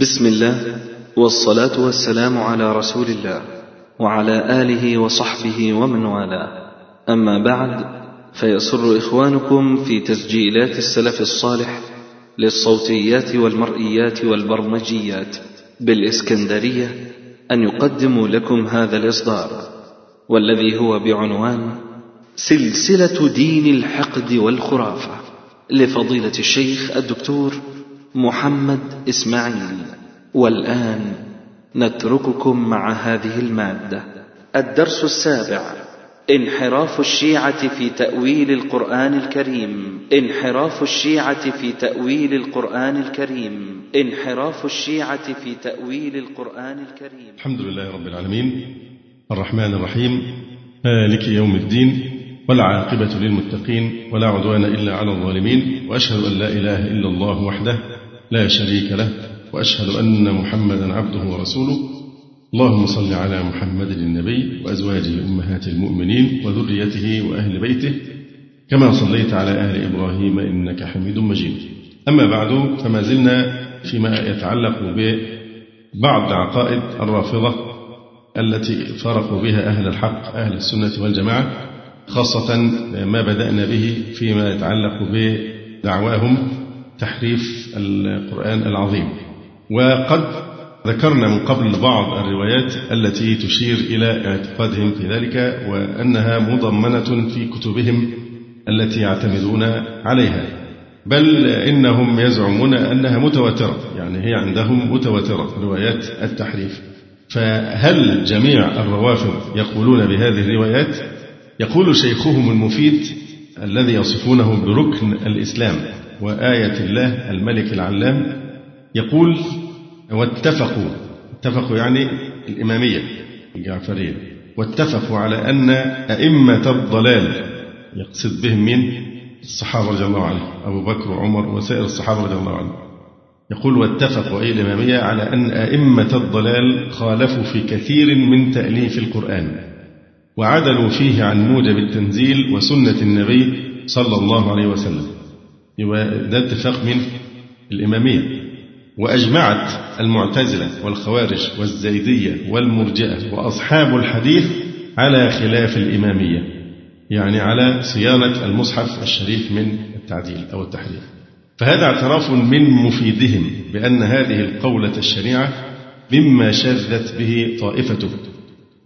بسم الله والصلاة والسلام على رسول الله وعلى آله وصحبه ومن والاه. أما بعد فيسر إخوانكم في تسجيلات السلف الصالح للصوتيات والمرئيات والبرمجيات بالإسكندرية أن يقدموا لكم هذا الإصدار والذي هو بعنوان سلسلة دين الحقد والخرافة لفضيلة الشيخ الدكتور محمد إسماعيل. والآن نترككم مع هذه المادة. الدرس السابع. انحراف الشيعة في تأويل القرآن الكريم. انحراف الشيعة في تأويل القرآن الكريم. انحراف الشيعة في تأويل القرآن الكريم. الحمد لله رب العالمين. الرحمن الرحيم. مالك يوم الدين. والعاقبة للمتقين. ولا عدوان إلا على الظالمين. وأشهد أن لا إله إلا الله وحده. لا شريك له وأشهد أن محمدا عبده ورسوله. اللهم صل على محمد النبي وأزواجه أمهات المؤمنين وذريته وأهل بيته. كما صليت على آل إبراهيم إنك حميد مجيد. أما بعد فما زلنا فيما يتعلق ببعض عقائد الرافضة التي فرقوا بها أهل الحق أهل السنة والجماعة خاصة ما بدأنا به فيما يتعلق بدعواهم تحريف القرآن العظيم. وقد ذكرنا من قبل بعض الروايات التي تشير إلى اعتقادهم في ذلك وأنها مضمنة في كتبهم التي يعتمدون عليها. بل إنهم يزعمون أنها متواترة يعني هي عندهم متواترة روايات التحريف. فهل جميع الروافض يقولون بهذه الروايات؟ يقول شيخهم المفيد الذي يصفونه بركن الإسلام وآية الله الملك العلام يقول واتفقوا. اتفقوا يعني الإمامية الجعفرية. واتفقوا على أن أئمة الضلال يقصد بهم من الصحابة رضي الله عنهم. أبو بكر وعمر وسائر الصحابة رضي الله عنهم. يقول واتفقوا أي الإمامية على أن أئمة الضلال خالفوا في كثير من تأليف القرآن. وعدلوا فيه عن موجب التنزيل وسنة النبي صلى الله عليه وسلم. يبقى ده اتفاق من الإمامية. وأجمعت المعتزلة والخوارج والزيدية والمرجئة وأصحاب الحديث على خلاف الإمامية يعني على صيانة المصحف الشريف من التعديل أو التحريف فهذا اعتراف من مفيدهم بأن هذه القولة الشريعة مما شاذت به طائفته.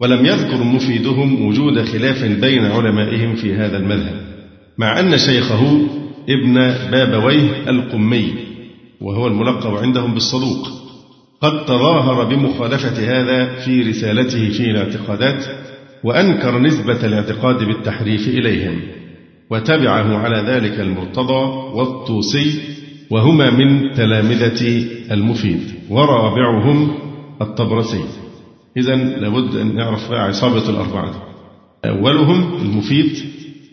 ولم يذكر مفيدهم وجود خلاف بين علمائهم في هذا المذهب مع أن شيخه ابن بابويه القمي وهو الملقب عندهم بالصدوق قد تظاهر بمخالفة هذا في رسالته في الاعتقادات وأنكر نسبة الاعتقاد بالتحريف إليهم وتبعه على ذلك المرتضى والطوسي وهما من تلامذة المفيد ورابعهم الطبرسي. إذا لابد أن نعرف عصابة الأربعة أولهم المفيد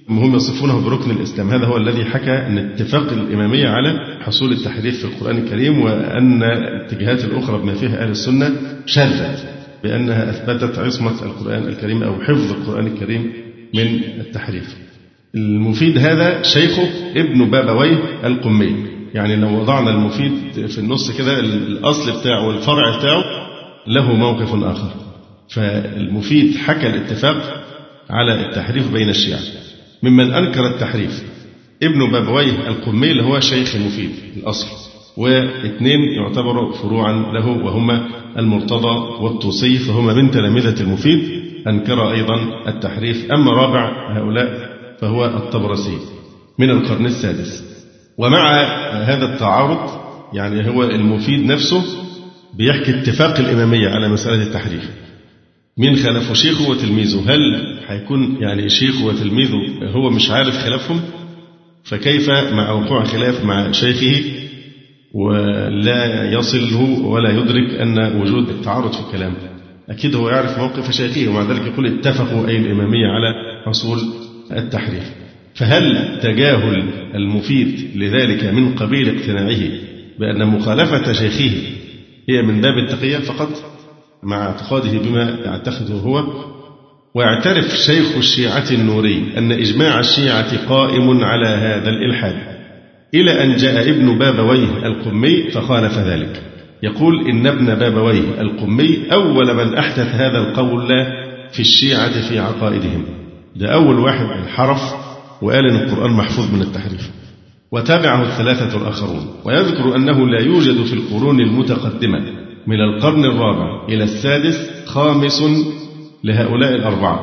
هم يصفونه بركن الإسلام. هذا هو الذي حكى أن اتفاق الإمامية على حصول التحريف في القرآن الكريم وأن الاتجاهات الأخرى بما فيها أهل السنة شاذة بأنها أثبتت عصمة القرآن الكريم أو حفظ القرآن الكريم من التحريف. المفيد هذا شيخه ابن بابويه القمي. يعني لو وضعنا المفيد في النص كده الأصل بتاعه والفرع بتاعه له موقف آخر. فالمفيد حكى الاتفاق على التحريف بين الشيعة. ممن أنكر التحريف ابن بابويه القمي اللي هو شيخ مفيد الأصل. واثنين يعتبروا فروعا له وهما المرتضى والطوسي فهما من تلامذة المفيد. أنكر أيضا التحريف. أما رابع هؤلاء فهو الطبرسي من القرن السادس. ومع هذا التعارض يعني هو المفيد نفسه بيحكي اتفاق الإمامية على مسألة التحريف. مين خالفه شيخه وتلميذه هل هيكون يعني شيخه وتلميذه هو مش عارف خلافهم؟ فكيف مع وقوع خلاف مع شيخه ولا يصله ولا يدرك أن وجود التعارض في الكلام؟ أكيد هو يعرف موقف شيخه ومع ذلك يقول اتفقوا أي الإمامية على حصول التحريف. فهل تجاهل المفيد لذلك من قبيل اقتناعه بأن مخالفة شيخه هي من باب التقية فقط مع اعتقاده بما يعتقده هو. ويعترف شيخ الشيعة النوري أن إجماع الشيعة قائم على هذا الإلحاد إلى أن جاء ابن بابويه القمي فخالف ذلك. يقول إن ابن بابويه القمي أول من أحدث هذا القول في الشيعة في عقائدهم. ده أول واحد انحرف وقال إن القرآن محفوظ من التحريف. وتابعه الثلاثة الآخرون. ويذكر أنه لا يوجد في القرون المتقدمة من القرن الرابع إلى السادس خامس لهؤلاء الأربعة.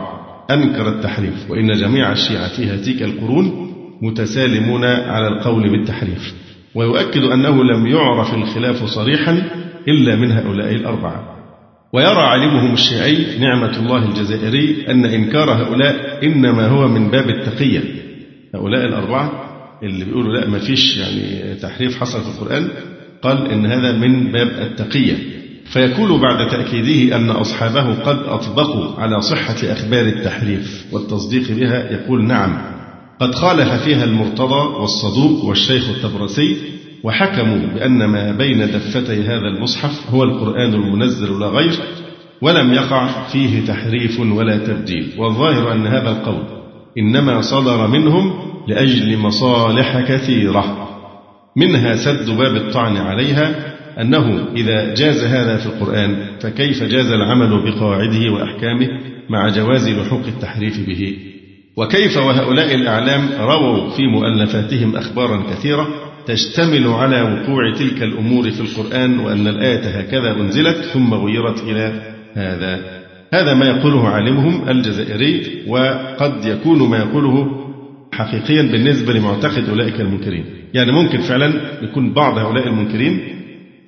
أنكر التحريف وإن جميع الشيعة في هذه القرون متسالمون على القول بالتحريف. ويؤكد أنه لم يعرف الخلاف صريحا إلا من هؤلاء الأربعة. ويرى عالمهم الشيعي نعمة الله الجزائري أن إنكار هؤلاء إنما هو من باب التقية. هؤلاء الأربعة اللي بيقولوا لا ما فيش يعني تحريف حصل في القرآن قال إن هذا من باب التقية. فيكون بعد تأكيده أن أصحابه قد أطبقوا على صحة أخبار التحريف والتصديق بها يقول نعم. قد خالف فيها المرتضى والصدوق والشيخ التبرسي وحكموا بأن ما بين دفتي هذا المصحف هو القرآن المنزل لا غير ولم يقع فيه تحريف ولا تبديل. والظاهر أن هذا القول إنما صدر منهم لأجل مصالح كثيرة. منها سد باب الطعن عليها أنه إذا جاز هذا في القرآن فكيف جاز العمل بقواعده وأحكامه مع جواز لحوق التحريف به؟ وكيف وهؤلاء الأعلام رووا في مؤلفاتهم أخبارا كثيرة تشتمل على وقوع تلك الأمور في القرآن وأن الآية هكذا أنزلت ثم غيرت إلى هذا؟ هذا ما يقوله عالمهم الجزائري وقد يكون ما يقوله حقيقيا بالنسبة لمعتقد أولئك المنكرين. يعني ممكن فعلا يكون بعض هؤلاء المنكرين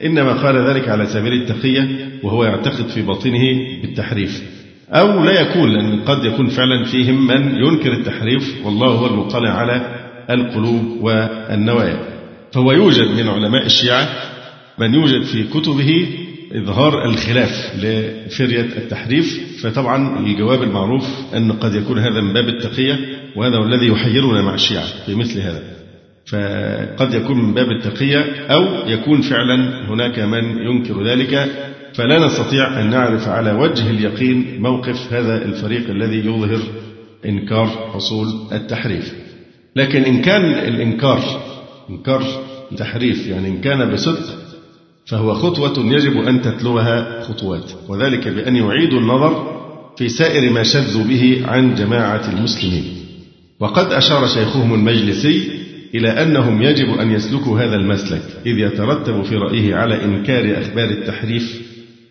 إنما قال ذلك على سبيل التقية وهو يعتقد في باطنه بالتحريف. أو لا يكون لأن قد يكون فعلا فيهم من ينكر التحريف والله هو المطلع على القلوب والنوايا. فهو يوجد من علماء الشيعة من يوجد في كتبه إظهار الخلاف لفرية التحريف فطبعا الجواب المعروف أن قد يكون هذا من باب التقية وهذا هو الذي يحيرنا مع الشيعة في مثل هذا. فقد يكون من باب التقية أو يكون فعلا هناك من ينكر ذلك فلا نستطيع أن نعرف على وجه اليقين موقف هذا الفريق الذي يظهر إنكار حصول التحريف. لكن إن كان الإنكار إنكار التحريف يعني إن كان بصدق فهو خطوة يجب أن تتلوها خطوات وذلك بأن يعيدوا النظر في سائر ما شذوا به عن جماعة المسلمين. وقد أشار شيخهم المجلسي إلى أنهم يجب أن يسلكوا هذا المسلك إذ يترتب في رأيه على إنكار أخبار التحريف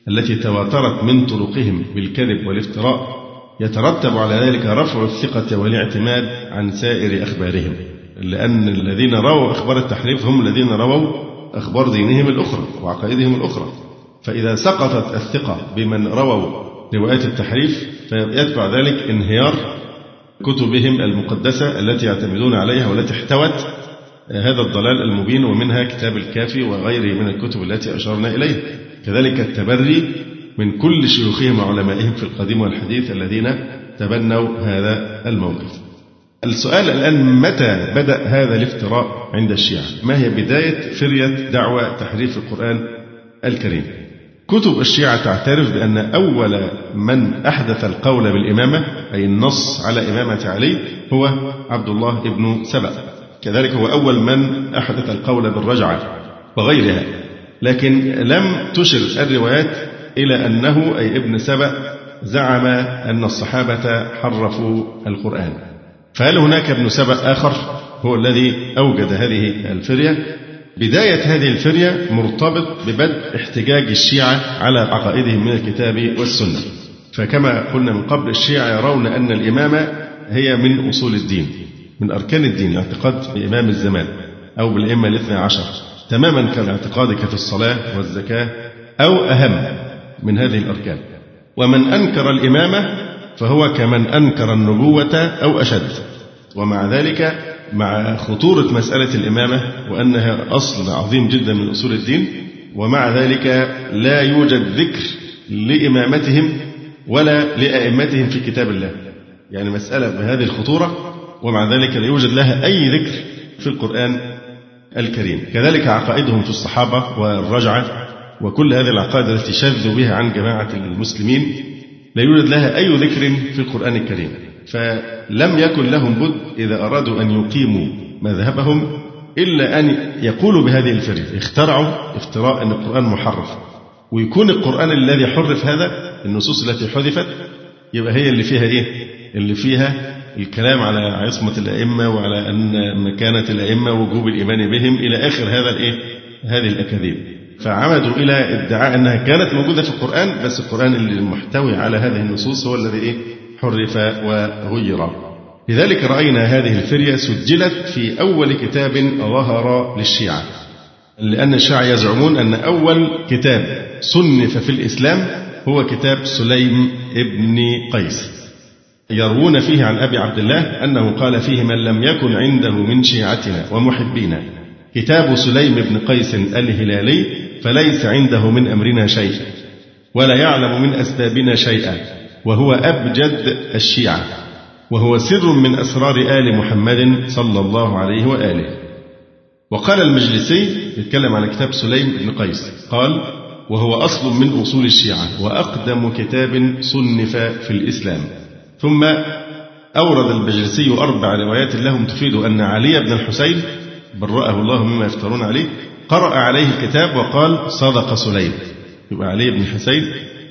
التي تواترت من طرقهم بالكذب والافتراء. يترتب على ذلك رفع الثقة والاعتماد عن سائر أخبارهم لأن الذين رووا أخبار التحريف هم الذين رووا أخبار دينهم الأخرى وعقائدهم الأخرى. فإذا سقطت الثقة بمن رووا روايات التحريف فيتبع ذلك انهيار كتبهم المقدسة التي يعتمدون عليها والتي احتوت هذا الضلال المبين ومنها كتاب الكافي وغيره من الكتب التي أشرنا إليها كذلك التبري من كل شيوخهم وعلمائهم في القديم والحديث الذين تبنوا هذا الموقف. السؤال الآن متى بدأ هذا الافتراء؟ عند الشيعة. ما هي بداية فرية دعوة تحريف القرآن الكريم؟ كتب الشيعة تعترف بأن أول من أحدث القول بالإمامة أي النص على إمامة علي هو عبد الله بن سبأ. كذلك هو أول من أحدث القول بالرجعة وغيرها. لكن لم تشر الروايات إلى أنه أي ابن سبأ زعم أن الصحابة حرفوا القرآن. فهل هناك ابن سبأ آخر؟ هو الذي أوجد هذه الفرية. بداية هذه الفرية مرتبط ببدء احتجاج الشيعة على عقائدهم من الكتاب والسنة. فكما قلنا من قبل الشيعة يرون أن الإمامة هي من أصول الدين من أركان الدين اعتقاد بإمام الزمان أو بالأئمة الاثنى عشر. تماما كاعتقادك في الصلاة والزكاة أو أهم من هذه الأركان. ومن أنكر الإمامة فهو كمن أنكر النبوة أو أشد. ومع ذلك مع خطورة مسألة الإمامة وأنها أصل عظيم جدا من أصول الدين ومع ذلك لا يوجد ذكر لإمامتهم ولا لأئمتهم في كتاب الله. يعني مسألة بهذه الخطورة ومع ذلك لا يوجد لها أي ذكر في القرآن الكريم. كذلك عقائدهم في الصحابة والرجعة وكل هذه العقائد التي شذوا بها عن جماعة المسلمين لا يوجد لها أي ذكر في القرآن الكريم. فلم يكن لهم بد إذا أرادوا أن يقيموا مذهبهم إلا أن يقولوا بهذه الفرية اخترعوا افتراء أن القرآن محرف ويكون القرآن الذي حرف هذا النصوص التي حذفت يبقى هي اللي فيها إيه؟ اللي فيها الكلام على عصمة الأئمة وعلى أن مكانة الأئمة ووجوب الإيمان بهم إلى آخر هذا الإيه؟ هذه الأكاذيب. فعمدوا إلى ادعاء أنها كانت موجودة في القرآن بس القرآن اللي المحتوي على هذه النصوص هو الذي إيه؟ حرف وغير. لذلك رأينا هذه الفرية سجلت في أول كتاب ظهر للشيعة. لأن الشيعة يزعمون أن أول كتاب صنف في الإسلام هو كتاب سليم ابن قيس يروون فيه عن أبي عبد الله أنه قال فيه من لم يكن عنده من شيعتنا ومحبينا كتاب سليم بن قيس الهلالي فليس عنده من أمرنا شيء ولا يعلم من أسبابنا شيئا وهو أبجد الشيعة وهو سر من أسرار آل محمد صلى الله عليه وآله. وقال المجلسي يتكلم على كتاب سليم بن قيس قال وهو أصل من أصول الشيعة وأقدم كتاب صنف في الإسلام. ثم أورد البجلسي أربع روايات لهم تفيد أن علي بن الحسين برأه الله مما يفترون عليه قرأ عليه الكتاب وقال صدق سليم. يبقى علي بن الحسين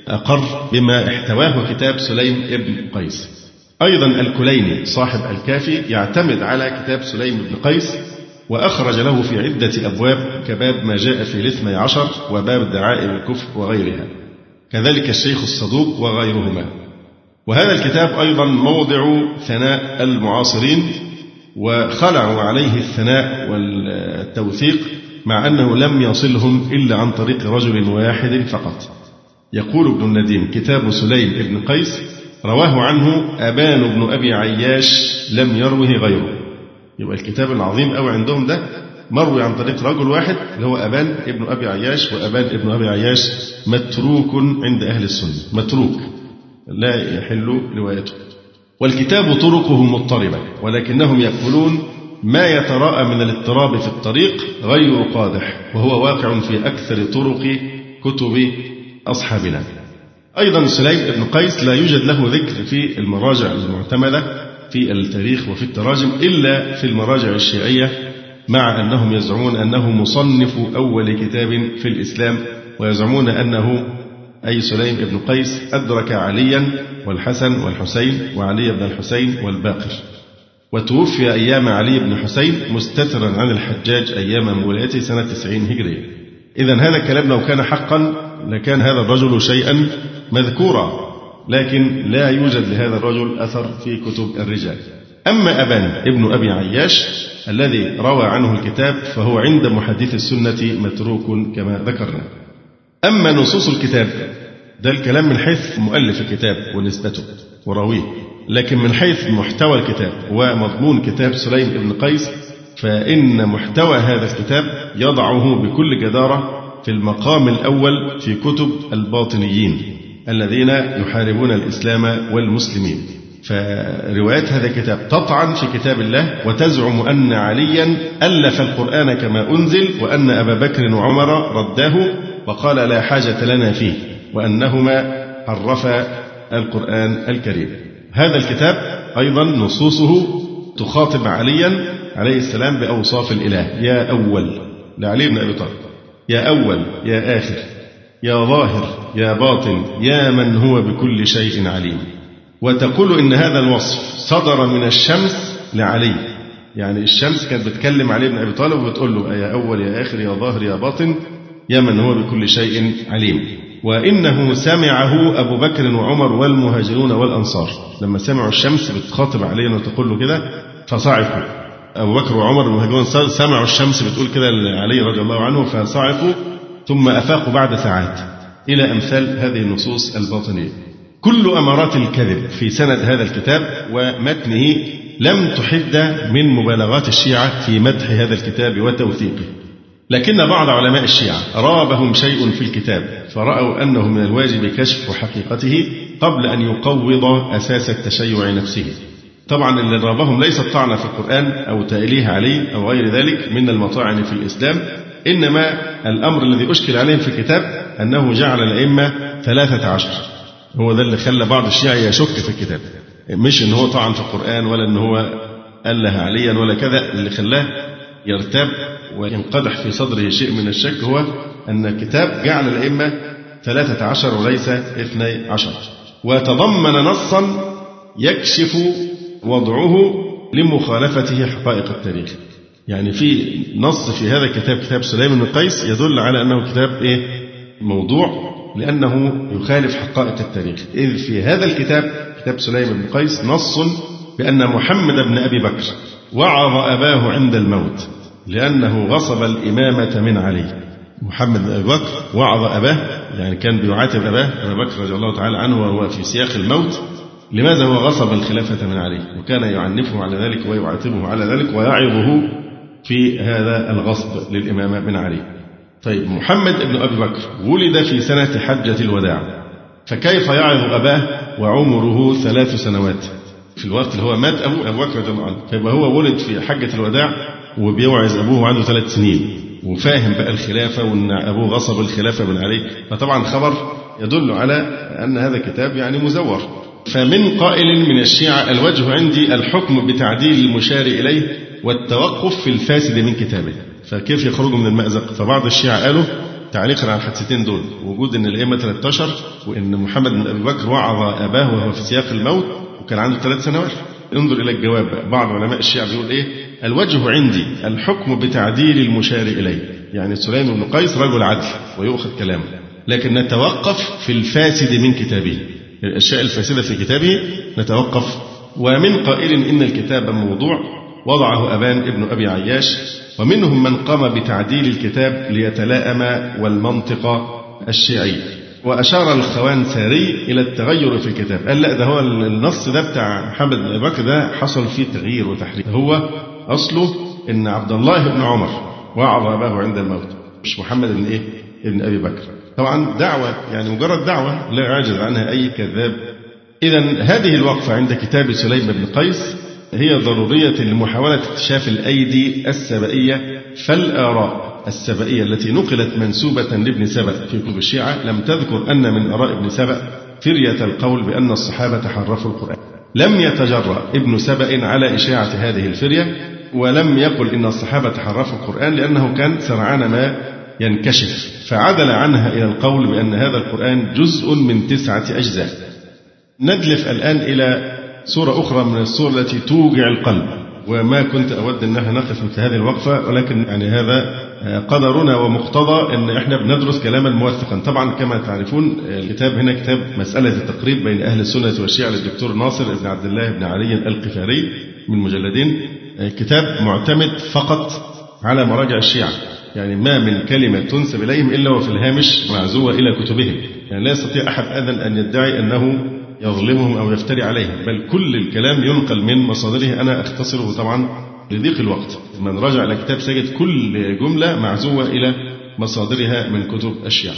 أقر بما احتواه كتاب سليم بن قيس. أيضا الكليني صاحب الكافي يعتمد على كتاب سليم بن قيس وأخرج له في عدة أبواب كباب ما جاء في الاثني عشر وباب دعائم الكفر وغيرها. كذلك الشيخ الصدوق وغيرهما. وهذا الكتاب أيضا موضع ثناء المعاصرين وخلعوا عليه الثناء والتوثيق مع أنه لم يصلهم إلا عن طريق رجل واحد فقط. يقول ابن النديم كتاب سليم بن قيس رواه عنه أبان بن أبي عياش لم يروه غيره. يبقى الكتاب العظيم أوي عندهم ده مروي عن طريق رجل واحد اللي هو أبان ابن أبي عياش وأبان ابن أبي عياش متروك عند أهل السنة متروك لا يحل روايته والكتاب طرقه مضطربة ولكنهم يقولون ما يتراءى من الاضطراب في الطريق غير قادح وهو واقع في أكثر طرق كتب أصحابنا. أيضا سليم بن قيس لا يوجد له ذكر في المراجع المعتمدة في التاريخ وفي التراجم إلا في المراجع الشيعية مع أنهم يزعمون أنه مصنف أول كتاب في الإسلام ويزعمون أنه أي سليم بن قيس أدرك عليا والحسن والحسين وعلي بن الحسين والباقر. وتوفي أيام علي بن حسين مستترا عن الحجاج أيام مولاته سنة 90 هجرية. إذا هذا الكلام لو كان حقا لكان هذا الرجل شيئا مذكورا لكن لا يوجد لهذا الرجل أثر في كتب الرجال. أما أبان ابن أبي عياش الذي روى عنه الكتاب فهو عند محدث السنة متروك كما ذكرنا. أما نصوص الكتاب ده الكلام من حيث مؤلف الكتاب ونسبته وراويه لكن من حيث محتوى الكتاب ومضمون كتاب سليم بن قيس فإن محتوى هذا الكتاب يضعه بكل جدارة في المقام الأول في كتب الباطنيين الذين يحاربون الإسلام والمسلمين. فروايات هذا الكتاب تطعن في كتاب الله وتزعم أن عليا ألف القرآن كما أنزل وأن أبا بكر وعمر رداه وقال لا حاجة لنا فيه وأنهما حرفا القرآن الكريم. هذا الكتاب أيضا نصوصه تخاطب عليا عليه السلام بأوصاف الإله. يا أول لعلي بن أبي طالب. يا أول يا آخر يا ظاهر يا باطن يا من هو بكل شيء عليم. وتقول إن هذا الوصف صدر من الشمس لعلي. يعني الشمس كانت بتكلم علي بن أبي طالب وبتقول له يا أول يا آخر يا ظاهر يا باطن يا من هو بكل شيء عليم. وإنه سمعه أبو بكر وعمر والمهاجرون والأنصار. لما سمعوا الشمس بتخاطب علي وتقول له كده فصعقوا. أبو بكر وعمر والمهاجرون سمعوا الشمس بتقول كده لعلي رضي الله عنه فصعقوا ثم أفاقوا بعد ساعات إلى أمثال هذه النصوص الباطنية. كل أمارات الكذب في سند هذا الكتاب ومتنه لم تحد من مبالغات الشيعة في مدح هذا الكتاب وتوثيقه. لكن بعض علماء الشيعة رابهم شيء في الكتاب فرأوا أنه من الواجب كشف حقيقته قبل أن يقوض أساس التشيع نفسه. طبعا اللي رابهم ليس الطعن في القرآن أو تأليه عليه أو غير ذلك من المطاعن في الإسلام إنما الأمر الذي أشكل عليهم في الكتاب أنه جعل الأئمة ثلاثة عشر. هو ده اللي خلى بعض الشيعة يشك في الكتاب. مش إن هو طعن في القرآن ولا إن هو أله عليا ولا كذا اللي خلاه يرتاب وينقدح في صدره شيء من الشك هو أن الكتاب جعل الأئمة ثلاثة عشر وليس اثني عشر. وتضمن نصا يكشف وضعه لمخالفته حقائق التاريخ. يعني في نص في هذا الكتاب كتاب سليم بن قيس يدل على أنه كتاب إيه؟ موضوع لأنه يخالف حقائق التاريخ. إذ في هذا الكتاب كتاب سليم بن قيس نص بأن محمد بن أبي بكر وعظ أباه عند الموت لأنه غصب الإمامة من علي. محمد بن أبي بكر وعظ أباه يعني كان بيعاتب أباه أبا بكر رضي الله تعالى عنه وهو في سياق الموت. لماذا هو غصب الخلافة من علي؟ وكان يعنفه على ذلك ويعاتبه على ذلك ويعظه في هذا الغصب للإمامة من علي. طيب محمد بن أبي بكر ولد في سنة حجة الوداع فكيف يعظ أباه وعمره ثلاث سنوات؟ في الوقت اللي هو مات أبو أبو بكر رضي الله فيبقى هو ولد في حجة الوداع وبيوعظ أبوه عنده ثلاث سنين. وفاهم بقى الخلافة وأن أبوه غصب الخلافة من عليه فطبعا خبر يدل على أن هذا الكتاب يعني مزور. فمن قائل من الشيعة الوجه عندي الحكم بتعديل المشار إليه والتوقف في الفاسد من كتابه. فكيف يخرجوا من المأزق؟ فبعض الشيعة قالوا تعليقا على الحادثتين دول وجود إن الأئمة 13 وإن محمد بن أبي بكر وعظ أباه وهو في سياق الموت وكان عنده ثلاث سنوات. انظر إلى الجواب. بعض علماء الشيعة بيقول إيه؟ الوجه عندي الحكم بتعديل المشار إليه. يعني سليم بن قيس رجل عدل ويؤخذ كلامه لكن نتوقف في الفاسد من كتابه. الأشياء الفاسدة في كتابه نتوقف. ومن قائل إن الكتاب موضوع وضعه أبان ابن أبي عياش ومنهم من قام بتعديل الكتاب ليتلائم والمنطق الشيعي. وأشار الخوان ساري إلى التغير في الكتاب. قال لا ده هو النص ده بتاع محمد بن أبي بكر ده حصل فيه تغيير وتحريف هو أصله إن عبد الله بن عمر وعظ أباه عند الموت مش محمد بن إيه؟ ابن أبي بكر. طبعا دعوة يعني مجرد دعوة لا يعجز عنها أي كذاب. إذا هذه الوقفة عند كتاب سليم بن قيس هي ضرورية لمحاولة اكتشاف الأيدي السبائية فالآراء السبائية التي نقلت منسوبة لابن سبأ في كتب الشيعة. لم تذكر أن من آراء ابن سبأ فرية القول بأن الصحابة حرفوا القرآن. لم يتجرأ ابن سبأ على إشاعة هذه الفرية ولم يقل إن الصحابة حرفوا القرآن لأنه كان سرعان ما ينكشف. فعدل عنها إلى القول بأن هذا القرآن جزء من تسعة أجزاء. ندلف الآن إلى صورة أخرى من الصور التي توجع القلب. وما كنت أود أن نقف مثل هذه الوقفة ولكن يعني هذا قدرنا ومقتضى أن إحنا بندرس كلاما موثقا. طبعا كما تعرفون الكتاب هنا كتاب مسألة التقريب بين أهل السنة والشيعة للدكتور ناصر بن عبد الله بن علي القفاري من مجلدين. كتاب معتمد فقط على مراجع الشيعة. يعني ما من كلمة تنسب إليهم إلا وفي الهامش معزوة إلى كتبهم. يعني لا يستطيع أحد أيضا أن يدعي أنه يظلمهم أو يفتري عليهم بل كل الكلام ينقل من مصادره. أنا أختصره طبعا لضيق الوقت. من رجع إلى كتاب سجد كل جملة معزوة إلى مصادرها من كتب الشيعة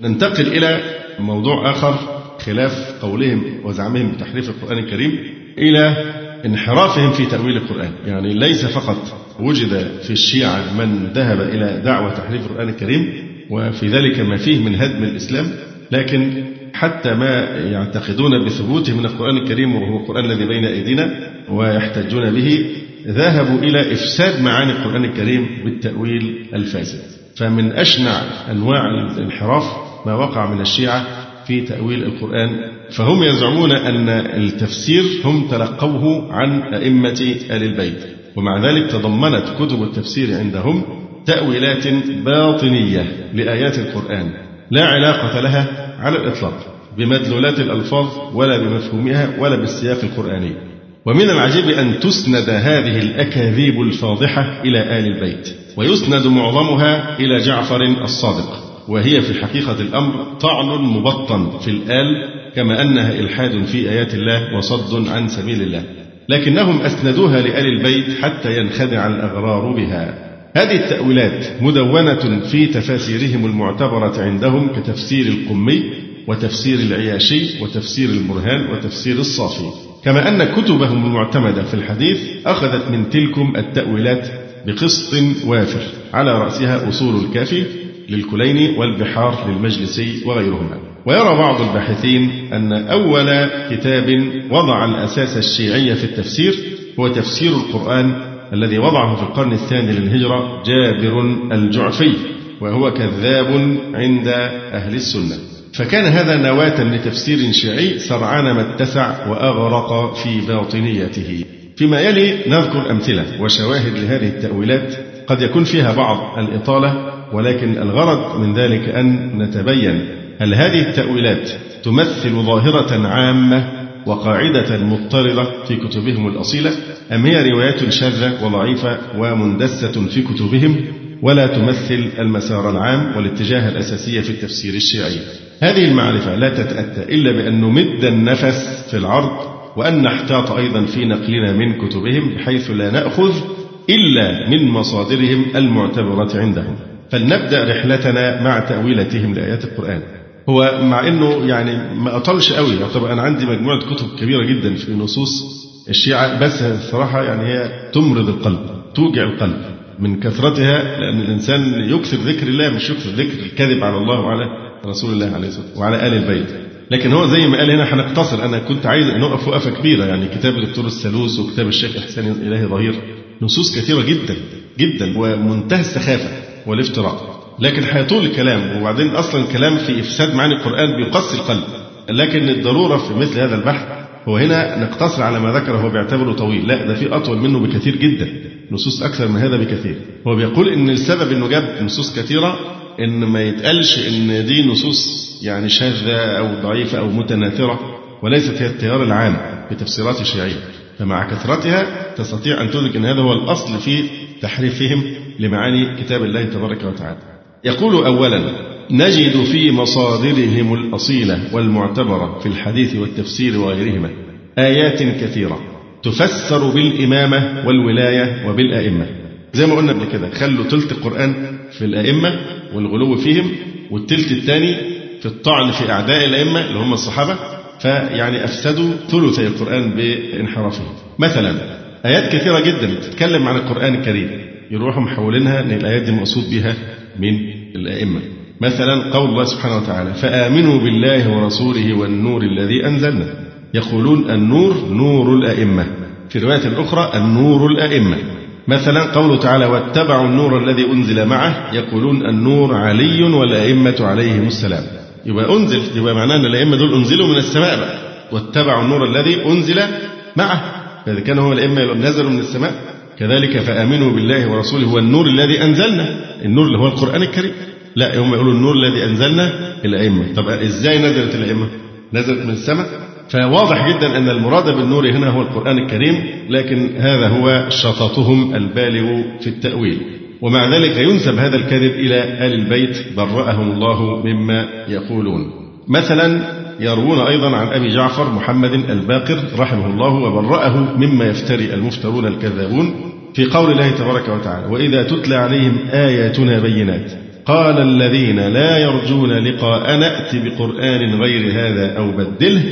ننتقل إلى موضوع آخر خلاف قولهم وزعمهم بتحريف القرآن الكريم إلى انحرافهم في تأويل القرآن. يعني ليس فقط وجد في الشيعة من ذهب إلى دعوة تحريف القرآن الكريم وفي ذلك ما فيه من هدم الإسلام لكن حتى ما يعتقدون بثبوته من القرآن الكريم وهو القرآن الذي بين أيدينا ويحتجون به ذهبوا إلى إفساد معاني القرآن الكريم بالتأويل الفاسد. فمن أشنع أنواع الانحراف ما وقع من الشيعة في تأويل القرآن فهم يزعمون أن التفسير هم تلقوه عن أئمة آل البيت ومع ذلك تضمنت كتب التفسير عندهم تأويلات باطنية لآيات القرآن لا علاقة لها على الإطلاق بمدلولات الألفاظ ولا بمفهومها ولا بالسياق القرآني. ومن العجيب أن تسند هذه الأكاذيب الفاضحة إلى آل البيت ويسند معظمها إلى جعفر الصادق. وهي في حقيقة الأمر طعن مبطن في الآل كما أنها إلحاد في آيات الله وصد عن سبيل الله. لكنهم أسندوها لآل البيت حتى ينخدع الأغرار بها. هذه التأويلات مدونة في تفاسيرهم المعتبرة عندهم كتفسير القمي وتفسير العياشي وتفسير البرهان وتفسير الصافي. كما أن كتبهم المعتمدة في الحديث أخذت من تلكم التأويلات بقسط وافر. على رأسها أصول الكافي للكليني والبحار للمجلسي وغيرهما. ويرى بعض الباحثين أن أول كتاب وضع الأساس الشيعي في التفسير هو تفسير القرآن الذي وضعه في القرن الثاني للهجرة جابر الجعفي وهو كذاب عند أهل السنة. فكان هذا نواة لتفسير شيعي سرعان ما اتسع وأغرق في باطنيته. فيما يلي نذكر أمثلة وشواهد لهذه التأويلات قد يكون فيها بعض الإطالة ولكن الغرض من ذلك أن نتبين هل هذه التأويلات تمثل ظاهرة عامة وقاعدة مضطردة في كتبهم الأصيلة؟ أم هي روايات شاذة وضعيفة ومندسة في كتبهم ولا تمثل المسار العام والاتجاه الأساسي في التفسير الشيعي؟ هذه المعرفة لا تتأتى إلا بأن نمد النفس في العرض وأن نحتاط أيضا في نقلنا من كتبهم بحيث لا نأخذ إلا من مصادرهم المعتبرة عندهم. فلنبدأ رحلتنا مع تأويلتهم لآيات القرآن. هو مع إنه يعني ما اطلش قوي طبعا أنا عندي مجموعة كتب كبيرة جدا في نصوص الشيعة بس الصراحة يعني هي تمرض القلب توجع القلب من كثرتها لأن الإنسان يكثر ذكر الله مش يكثر ذكر الكذب على الله وعلى رسول الله عليه والسلام وعلى آل البيت. لكن هو زي ما قال هنا هنقتصر. أنا كنت عايز نقف وقفة كبيرة يعني كتاب الدكتور السلوس وكتاب الشيخ إحسان إلهي ظهير نصوص كثيرة جدا جدا ومنتهى السخافة. والافتراء لكن هيطول الكلام وبعدين أصلا الكلام في إفساد معاني القرآن بيقسي القلب. لكن الضرورة في مثل هذا البحث هو هنا نقتصر على ما ذكره هو بيعتبره طويل. لا ده في أطول منه بكثير جدا نصوص أكثر من هذا بكثير. هو بيقول إن السبب إنه جاب نصوص كثيرة إن ما يتقالش إن دي نصوص يعني شاذة أو ضعيفة أو متناثرة وليست هي التيار العام بتفسيرات الشيعية. فمع كثرتها تستطيع أن تدرك إن هذا هو الأصل في تحريفهم لمعاني كتاب الله تبارك وتعالى. يقول أولا نجد في مصادرهم الأصيلة والمعتبرة في الحديث والتفسير وغيرهما آيات كثيرة تفسر بالإمامة والولاية وبالأئمة. زي ما قلنا قبل كده خلوا تلت القرآن في الأئمة والغلو فيهم والتلت الثاني في الطعن في أعداء الأئمة اللي هم الصحابة فيعني أفسدوا ثلثي القرآن بانحرافهم. مثلا آيات كثيرة جدا تتكلم عن القرآن الكريم. يروحوا محولينها ان الآيات دي مقصود بها من الأئمة. مثلا قول الله سبحانه وتعالى فآمنوا بالله ورسوله والنور الذي أنزلنا. يقولون النور نور الأئمة. في رواية أخرى النور الأئمة. مثلا قوله تعالى واتبعوا النور الذي أنزل معه. يقولون النور علي والأئمة عليهم السلام. يبقى أنزل يبقى معناه إن الأئمة دول أنزلوا من السماء بقى. واتبعوا النور الذي أنزل معه. فإذا كان هو الأئمة نزلوا من السماء. كذلك فآمنوا بالله ورسوله والنور الذي أنزلنا. النور اللي هو القرآن الكريم. لا هم يقولوا النور الذي أنزلنا الأئمة. طب إزاي نزلت الأئمة؟ نزلت من السماء. فواضح جدا أن المراد بالنور هنا هو القرآن الكريم لكن هذا هو شططهم البالغ في التأويل. ومع ذلك ينسب هذا الكذب إلى آل البيت برأهم الله مما يقولون. مثلا يروون أيضا عن أبي جعفر محمد الباقر رحمه الله وبرأه مما يفتري المفترون الكذابون. في قول الله تبارك وتعالى وإذا تتلى عليهم آياتنا بينات قال الذين لا يرجون لقاء نأت بقرآن غير هذا أو بدله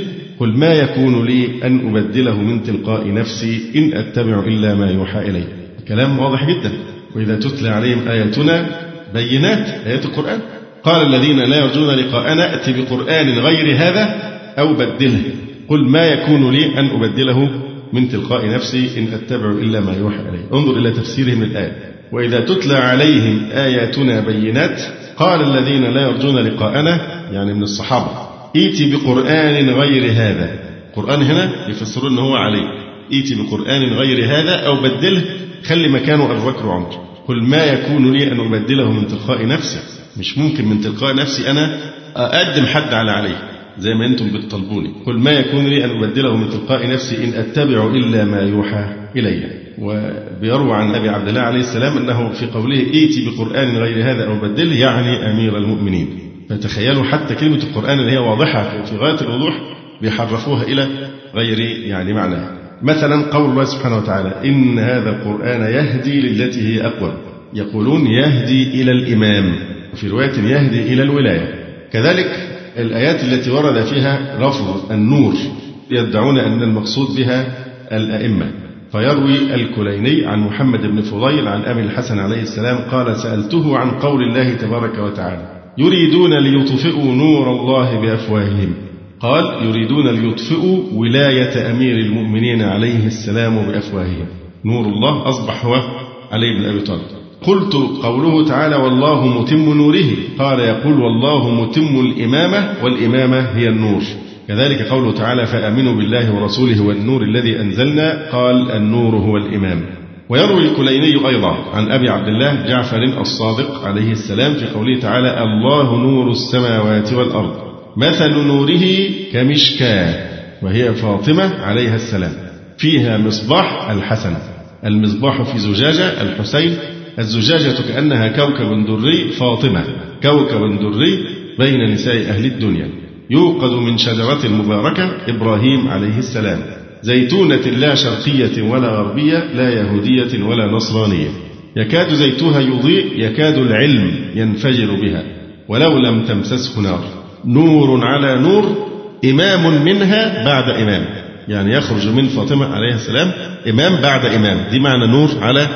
قل ما يكون لي أن أبدله من تلقاء نفسي إن أتبع إلا ما يوحى إلي. كلام واضح جدا. وإذا تتلى عليهم آياتنا بينات آيات القرآن قال الذين لا يرجون لقاءنا ائت بقرآن غير هذا أو بدله قل ما يكون لي أن أبدله من تلقاء نفسي إن أتبع إلا ما يوحى إلي. انظر إلى تفسيرهم الآية وإذا تتلى عليهم آياتنا بينات قال الذين لا يرجون لقاءنا يعني من الصحابة ائت بقرآن غير هذا. قرآن هنا يفسرون أنه هو علي ائت بقرآن غير هذا أو بدله خلي مكانه أبو بكر وعمر. قل ما يكون لي أن أبدله من تلقاء نفسي. مش ممكن من تلقاء نفسي أنا أقدم حد على عليه. زي ما أنتم بتطلبوني قل ما يكون لي أن أبدله من تلقاء نفسي إن أتبع إلا ما يوحى إلي. وبيروى عن أبي عبد الله عليه السلام أنه في قوله ائتي بقرآن غير هذا أو بدله يعني أمير المؤمنين. فتخيلوا حتى كلمة القرآن اللي هي واضحة في غاية الوضوح بيحرفوها إلى غير يعني معناها مثلا قول الله سبحانه وتعالى إن هذا القرآن يهدي للتي هي أقوم يقولون يهدي إلى الإمام. وفي رواية يهدي إلى الولاية. كذلك الآيات التي ورد فيها لفظ النور يدعون أن المقصود بها الأئمة. فيروي الكليني عن محمد بن فضيل عن أبي الحسن عليه السلام قال سألته عن قول الله تبارك وتعالى يريدون ليطفئوا نور الله بأفواههم. قال يريدون ليطفئوا ولاية أمير المؤمنين عليه السلام بأفواههم. نور الله أصبح هو علي بن أبي طالب. قلت قوله تعالى والله متم نوره. قال يقول والله متم الإمامة والإمامة هي النور. كذلك قوله تعالى فآمنوا بالله ورسوله والنور الذي أنزلنا. قال النور هو الإمام. ويروي الكليني أيضا عن أبي عبد الله جعفر الصادق عليه السلام في قوله تعالى الله نور السماوات والأرض. مثل نوره كمشكاة وهي فاطمة عليها السلام. فيها مصباح الحسن. المصباح في زجاجة الحسين الزجاجة كأنها كوكب دري فاطمة كوكب دري بين نساء أهل الدنيا. يوقد من شجرة مباركة إبراهيم عليه السلام. زيتونة لا شرقية ولا غربية لا يهودية ولا نصرانية. يكاد زيتها يضيء يكاد العلم ينفجر بها. ولو لم تمسسه نار. نور على نور إمام منها بعد إمام. يعني يخرج من فاطمة عليه السلام إمام بعد إمام. دي معنى نور على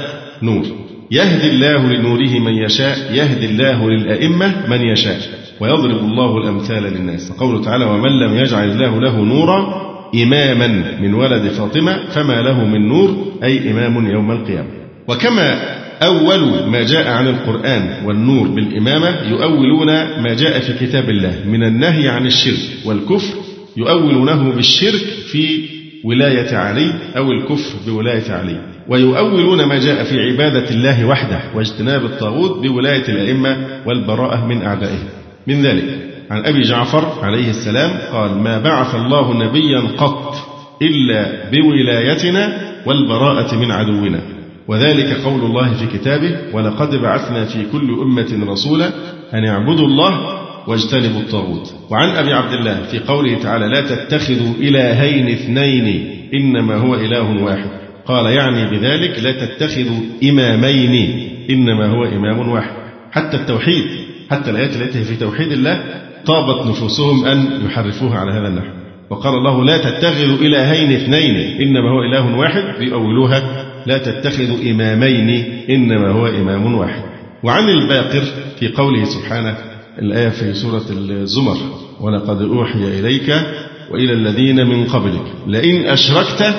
نور. يهدي الله لنوره من يشاء يهدي الله للأئمة من يشاء. ويضرب الله الأمثال للناس. قوله تعالى ومن لم يجعل الله له نورا إماما من ولد فاطمة فما له من نور؟ أي إمام يوم القيامة. وكما أول ما جاء عن القرآن والنور بالإمامة يؤولون ما جاء في كتاب الله من النهي عن الشرك والكفر يؤولونه بالشرك في ولاية علي أو الكفر بولاية علي. ويؤولون ما جاء في عبادة الله وحده واجتناب الطاغوت بولاية الأئمة والبراءة من أعدائه من ذلك عن أبي جعفر عليه السلام قال ما بعث الله نبيا قط إلا بولايتنا والبراءة من عدونا. وذلك قول الله في كتابه ولقد بعثنا في كل أمة رسولا أن اعبدوا الله واجتنبوا الطاغوت. وعن أبي عبد الله في قوله تعالى لا تتخذوا إلهين اثنين إنما هو إله واحد. قال يعني بذلك لا تتخذوا إمامين إنما هو إمام واحد. حتى التوحيد حتى الآيات التي في توحيد الله طابت نفوسهم أن يحرفوها على هذا النحو. وقال الله لا تتخذوا إلهين اثنين إنما هو إله واحد بيؤولوها لا تتخذوا إمامين إنما هو إمام واحد. وعن الباقر في قوله سبحانه الآية في سورة الزمر ولقد أوحي إليك وإلى الذين من قبلك لئن أشركت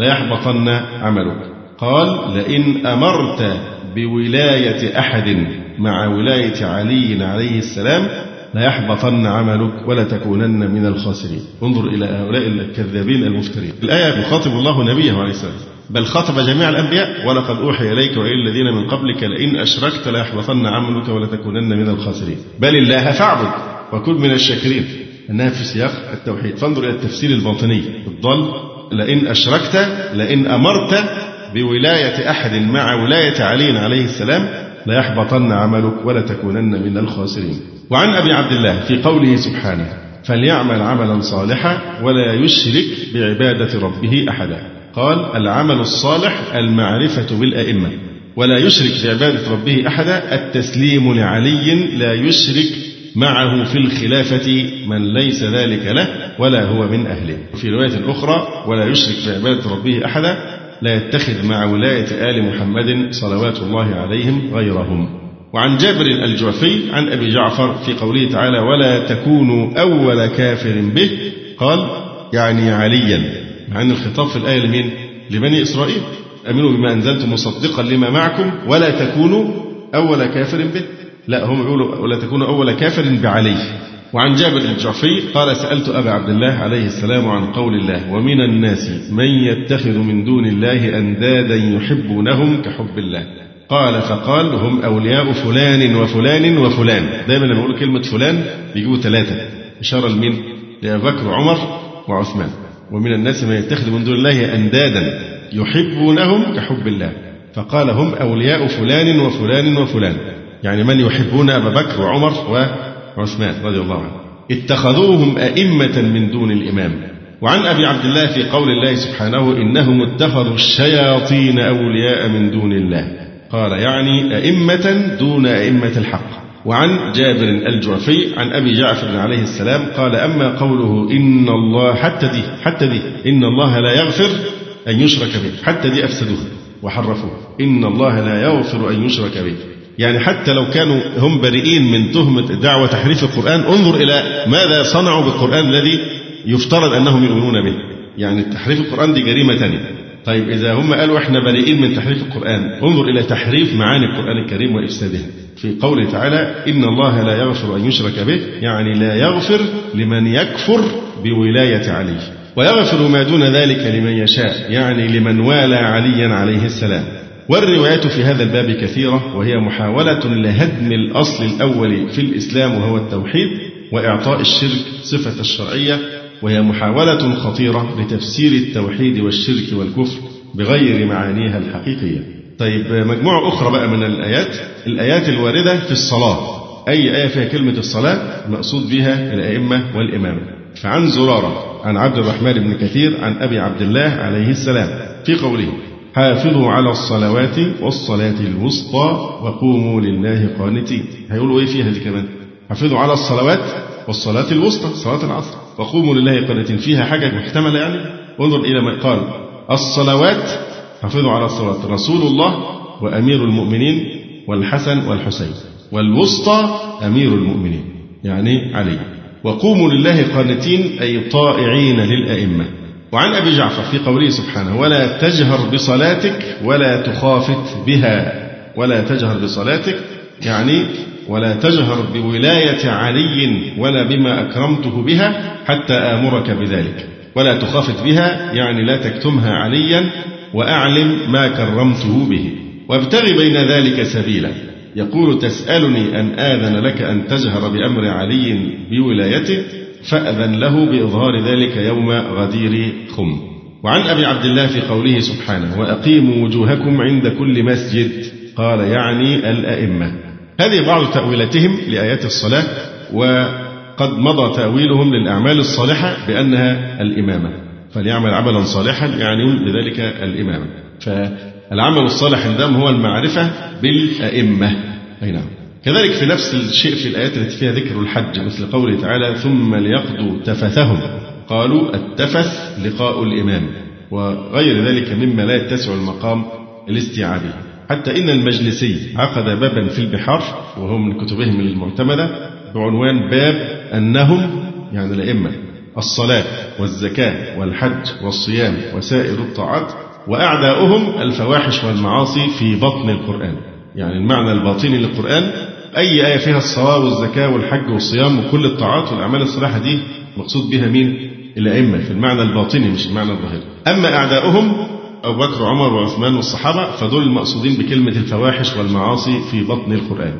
ليحبطن عملك. قال لئن أمرت بولاية أحد مع ولاية علي عليه السلام ليحبطن عملك ولا تكونن من الخاسرين. انظر إلى هؤلاء الكذابين المفترين. الآية يخاطب الله نبيه عليه السلام. بل خاطب جميع الأنبياء ولقد أوحي إليك وإلى الذين من قبلك لئن أشركت ليحبطن عملك ولتكونن من الخاسرين. بل الله فاعبد وكن من الشاكرين. أنها في سياق التوحيد. فانظر إلى التفسير الباطني. الضل لئن أشركت لئن أمرت بولاية أحد مع ولاية علي عليه السلام ليحبطن عملك ولتكونن من الخاسرين. وعن أبي عبد الله في قوله سبحانه فليعمل عملا صالحا ولا يشرك بعبادة ربه أحدا. قال العمل الصالح المعرفة بالأئمة ولا يشرك بعبادة ربه أحدا التسليم لعلي لا يشرك معه في الخلافة من ليس ذلك له ولا هو من أهله. وفي رواية أخرى ولا يشرك بعبادة ربه أحدا لا يتخذ مع ولاية آل محمد صلوات الله عليهم غيرهم. وعن جابر الجعفي عن أبي جعفر في قوله تعالى ولا تكونوا أول كافر به. قال يعني عليا. مع أن الخطاب في الآية لمين؟ لبني إسرائيل أمنوا بما أنزلتم مصدقا لما معكم ولا تكونوا أول كافر به. لا هم يقولوا ولا تكونوا أول كافر بعلي وعن جابر الجعفي قال سألت أبا عبد الله عليه السلام عن قول الله ومن الناس من يتخذ من دون الله أندادا يحبونهم كحب الله. قال فقال هم أولياء فلان وفلان وفلان. دايما لما يقولوا كلمة فلان بيجيبوا ثلاثة. إشارة لمين؟ لأبي بكر وعمر وعثمان. ومن الناس من يتخذ من دون الله أندادا يحبونهم كحب الله. فقال هم أولياء فلان وفلان وفلان. يعني من يحبون أبا بكر وعمر وعثمان رضي الله عنه. اتخذوهم أئمة من دون الإمام. وعن أبي عبد الله في قول الله سبحانه إنهم اتخذوا الشياطين أولياء من دون الله. قال يعني أئمة دون أئمة الحق. وعن جابر الجعفي عن أبي جعفر عليه السلام قال أما قوله إن الله حتى دي حتى دي إن الله لا يغفر أن يشرك به حتى دي أفسدوها وحرفوها إن الله لا يغفر أن يشرك به. يعني حتى لو كانوا هم بريئين من تهمة دعوة تحريف القرآن انظر إلى ماذا صنعوا بالقرآن الذي يفترض أنهم يؤمنون به. يعني تحريف القرآن دي جريمة ثانية طيب إذا هم قالوا إحنا بريئين من تحريف القرآن انظر إلى تحريف معاني القرآن الكريم وإفسادها في قوله تعالى إن الله لا يغفر أن يشرك به يعني لا يغفر لمن يكفر بولاية علي ويغفر ما دون ذلك لمن يشاء يعني لمن والى عليا عليه السلام. والروايات في هذا الباب كثيرة وهي محاولة لهدم الأصل الأول في الإسلام وهو التوحيد وإعطاء الشرك صفة الشرعية وهي محاولة خطيرة لتفسير التوحيد والشرك والكفر بغير معانيها الحقيقية. طيب مجموعة أخرى بقى من الآيات، الآيات الواردة في الصلاة. أي آية فيها كلمة الصلاة مقصود بها الأئمة والإمامة. فعن زرارة عن عبد الرحمن بن كثير عن أبي عبد الله عليه السلام في قوله: حافظوا على الصلوات والصلاة الوسطى وقوموا لله قانتين. هيقولوا إيه فيها دي كمان؟ حافظوا على الصلوات والصلاة الوسطى صلاة العصر. وقوموا لله قانتين. فيها حاجة محتملة يعني؟ انظر إلى ما قال. الصلوات حافظوا على الصلوات. رسول الله وأمير المؤمنين والحسن والحسين. والوسطى أمير المؤمنين يعني علي. وقوموا لله قانتين أي طائعين للأئمة. وعن أبي جعفر في قوله سبحانه ولا تجهر بصلاتك ولا تخافت بها. ولا تجهر بصلاتك يعني ولا تجهر بولاية علي ولا بما أكرمته بها حتى آمرك بذلك. ولا تخافت بها يعني لا تكتمها عليا وأعلم ما كرمته به. وابتغ بين ذلك سبيلا. يقول تسألني أن آذن لك أن تجهر بأمر علي بولايته؟ فأذن له بإظهار ذلك يوم غدير خم. وعن أبي عبد الله في قوله سبحانه وأقيموا وجوهكم عند كل مسجد. قال يعني الأئمة. هذه بعض تأويلاتهم لآيات الصلاة وقد مضى تأويلهم للأعمال الصالحة بأنها الإمامة. فليعمل عملا صالحا يعني بذلك الإمامة. فالعمل الصالح عندهم هو المعرفة بالأئمة. أي نعم. كذلك في نفس الشيء في الآيات التي فيها ذكر الحج مثل قوله تعالى ثم ليقضوا تفثهم. قالوا التفث لقاء الإمام وغير ذلك مما لا يتسع المقام الاستيعابي حتى إن المجلسي عقد بابا في البحار وهو من كتبهم المعتمدة بعنوان باب أنهم يعني الأئمة الصلاة والزكاة والحج والصيام وسائر الطاعات وأعداؤهم الفواحش والمعاصي في بطن القرآن. يعني المعنى الباطني للقرآن أي آية فيها الصلاة والزكاة والحج والصيام وكل الطاعات والأعمال الصالحة دي مقصود بها مين؟ الأئمة في المعنى الباطني مش المعنى الظاهري أما أعداؤهم أبو بكر وعمر وعثمان والصحابة فدول المقصودين بكلمة الفواحش والمعاصي في بطن القرآن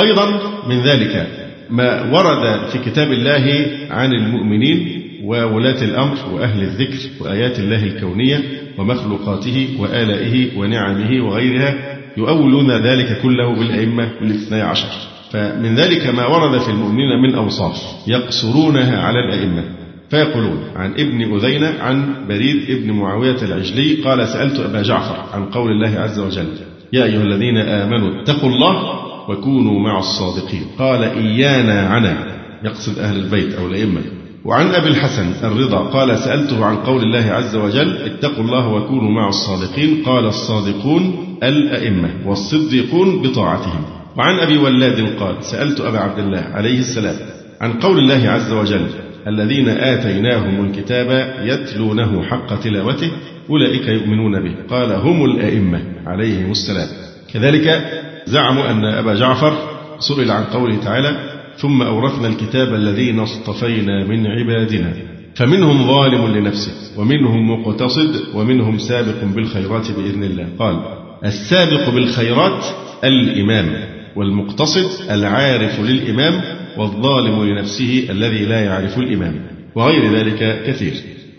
أيضا من ذلك ما ورد في كتاب الله عن المؤمنين وولاة الأمر وأهل الذكر وآيات الله الكونية ومخلوقاته وآلائه ونعمه وغيرها يؤولون ذلك كله بالأئمة الاثني عشر. فمن ذلك ما ورد في المؤمنين من أوصاف يقصرونها على الأئمة. فيقولون عن ابن أذينة عن بريد ابن معاوية العجلي قال سألت أبا جعفر عن قول الله عز وجل يا أيها الذين آمنوا اتقوا الله وكونوا مع الصادقين. قال إيانا عنا يقصد أهل البيت أو الأئمة. وعن أبي الحسن الرضا قال سألته عن قول الله عز وجل اتقوا الله وكونوا مع الصادقين. قال الصادقون الأئمة والصديقون بطاعتهم. وعن أبي ولاد قال سألت أبا عبد الله عليه السلام عن قول الله عز وجل الذين آتيناهم الكتاب يتلونه حق تلاوته أولئك يؤمنون به. قال هم الأئمة عليهم السلام. كذلك زعموا أن أبا جعفر سئل عن قوله تعالى ثم أورثنا الكتاب الذين اصطفينا من عبادنا فمنهم ظالم لنفسه ومنهم مقتصد ومنهم سابق بالخيرات بإذن الله. قال السابق بالخيرات الإمام والمقتصد العارف للإمام والظالم لنفسه الذي لا يعرف الإمام وغير ذلك كثير.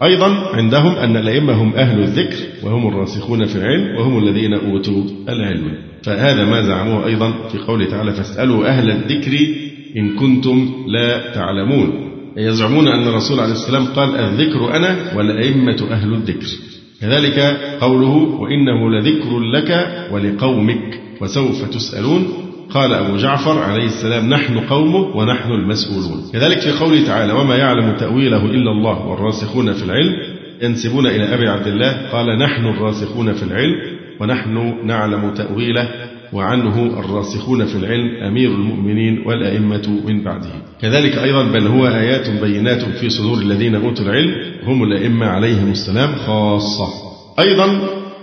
أيضا عندهم أن الأئمة هم أهل الذكر وهم الراسخون في العلم وهم الذين أوتوا العلم. فهذا ما زعموه أيضا في قوله تعالى فاسألوا أهل الذكر إن كنتم لا تعلمون يزعمون أن الرسول عليه السلام قال الذكر أنا والأئمة أهل الذكر كذلك قوله وإنه لذكر لك ولقومك وسوف تسألون. قال أبو جعفر عليه السلام نحن قومه ونحن المسؤولون. كذلك في قوله تعالى وما يعلم تأويله إلا الله والراسخون في العلم. ينسبون إلى أبي عبد الله. قال نحن الراسخون في العلم ونحن نعلم تأويله وعنه الراسخون في العلم أمير المؤمنين والأئمة من بعده. كذلك أيضا بل هو آيات بينات في صدور الذين أوتوا العلم هم الأئمة عليهم السلام خاصة. أيضا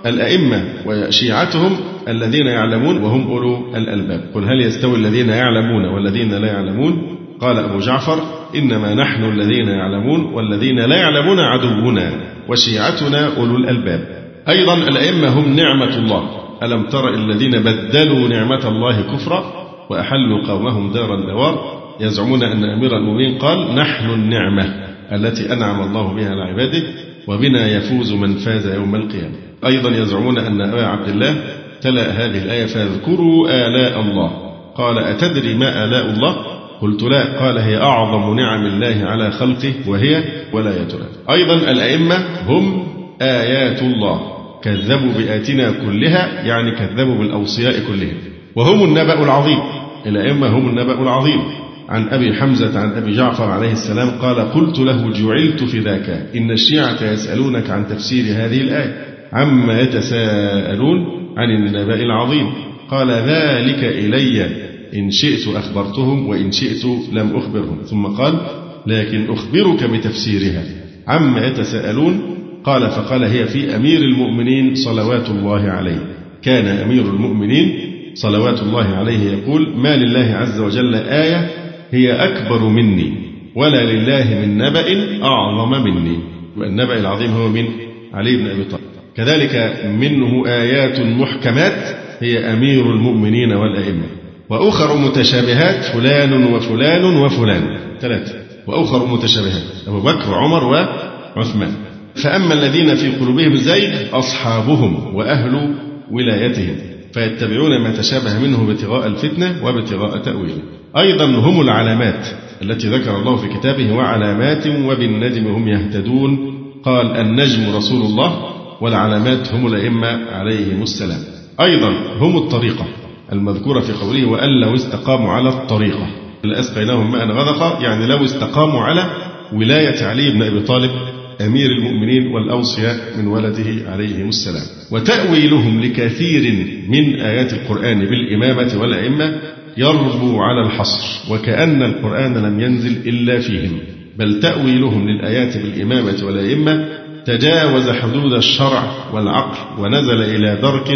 الأئمة وشيعتهم الذين يعلمون وهم أولو الألباب. قل هل يستوي الذين يعلمون والذين لا يعلمون؟ قال أبو جعفر إنما نحن الذين يعلمون والذين لا يعلمون عدونا وشيعتنا أولو الألباب. أيضا الأئمة هم نعمة الله. ألم تر الذين بدلوا نعمة الله كفرا وأحلوا قومهم دار البوار يزعمون أن أمير المؤمنين قال نحن النعمة التي أنعم الله بها على عباده وبنا يفوز من فاز يوم القيامة. أيضا يزعمون أن أبا عبد الله تلا هذه الآية فاذكروا آلاء الله. قال أتدري ما آلاء الله؟ قلت لا. قال هي أعظم نعم الله على خلقه وهي ولايتنا أيضا الأئمة هم آيات الله. كذبوا بآتنا كلها يعني كذبوا بالأوصياء كلهم. وهم النبأ العظيم. الأئمة هم النبأ العظيم. عن أبي حمزة عن أبي جعفر عليه السلام قال قلت له جعلت في ذاك. إن الشيعة يسألونك عن تفسير هذه الآية. عما يتساءلون عن النبأ العظيم. قال ذلك إلي. إن شئت أخبرتهم وإن شئت لم أخبرهم. ثم قال لكن أخبرك بتفسيرها. عما يتساءلون قال فقال هي في أمير المؤمنين صلوات الله عليه. كان أمير المؤمنين صلوات الله عليه يقول ما لله عز وجل آية هي أكبر مني ولا لله من نبأ أعظم مني. والنبأ العظيم هو من علي بن أبي طالب. كذلك منه آيات محكمات هي أمير المؤمنين والأئمة. وأخر متشابهات فلان وفلان وفلان. ثلاثة. وأخر متشابهات أبو بكر وعمر وعثمان. فأما الذين في قلوبهم زيغ أصحابهم وأهل ولايتهم فيتبعون ما تشابه منه ابتغاء الفتنة وابتغاء تأويله. أيضا هم العلامات التي ذكر الله في كتابه وعلامات وبالنجم هم يهتدون. قال النجم رسول الله والعلامات هم الأئمة عليهم السلام. أيضا هم الطريقة المذكورة في قوله وأن لو استقاموا على الطريقة. لأسقيناهم ماء غدقا؟ يعني لو استقاموا على ولاية علي بن أبي طالب أمير المؤمنين والأوصياء من ولده عليهم السلام. وتأويلهم لكثير من آيات القرآن بالإمامة والأئمة يربو على الحصر وكأن القرآن لم ينزل إلا فيهم. بل تأويلهم للآيات بالإمامة والأئمة تجاوز حدود الشرع والعقل ونزل إلى درك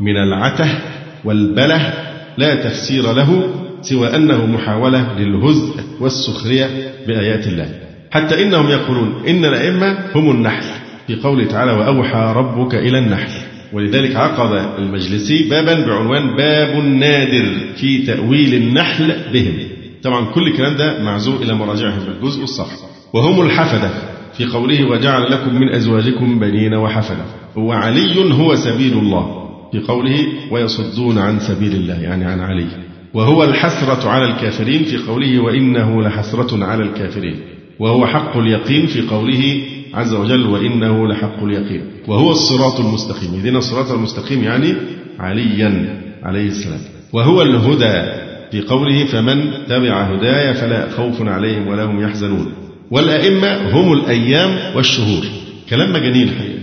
من العته والبله لا تفسير له سوى أنه محاولة للهزء والسخرية بآيات الله. حتى إنهم يقولون إن الأئمة هم النحل. في قوله تعالى وأوحى ربك إلى النحل. ولذلك عقد المجلسي بابا بعنوان باب نادر في تأويل النحل بهم. طبعا كل الكلام ده معزو إلى مراجعهم بالجزء والصفحة وهم الحفدة. في قوله وجعل لكم من أزواجكم بنين وحفدة. وعلي هو سبيل الله. في قوله ويصدون عن سبيل الله يعني عن علي. وهو الحسرة على الكافرين. في قوله وإنه لحسرة على الكافرين. وهو حق اليقين في قوله عز وجل وإنه لحق اليقين. وهو الصراط المستقيم. اهدنا الصراط المستقيم يعني عليا عليه السلام. وهو الهدى في قوله فمن تبع هداي فلا خوف عليهم ولا هم يحزنون. والأئمة هم الأيام والشهور. كلام مجانين الحقيقة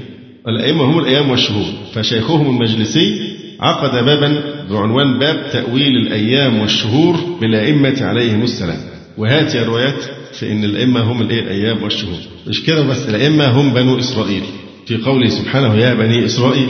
الأئمة هم الأيام والشهور. فشيخهم المجلسي عقد بابا بعنوان باب تأويل الأيام والشهور بالأئمة عليهم السلام. وهذه الروايات في أن الأئمة هم الأيام والشهور مش كده بس؟ الأئمة هم بنو إسرائيل. في قوله سبحانه يا بني إسرائيل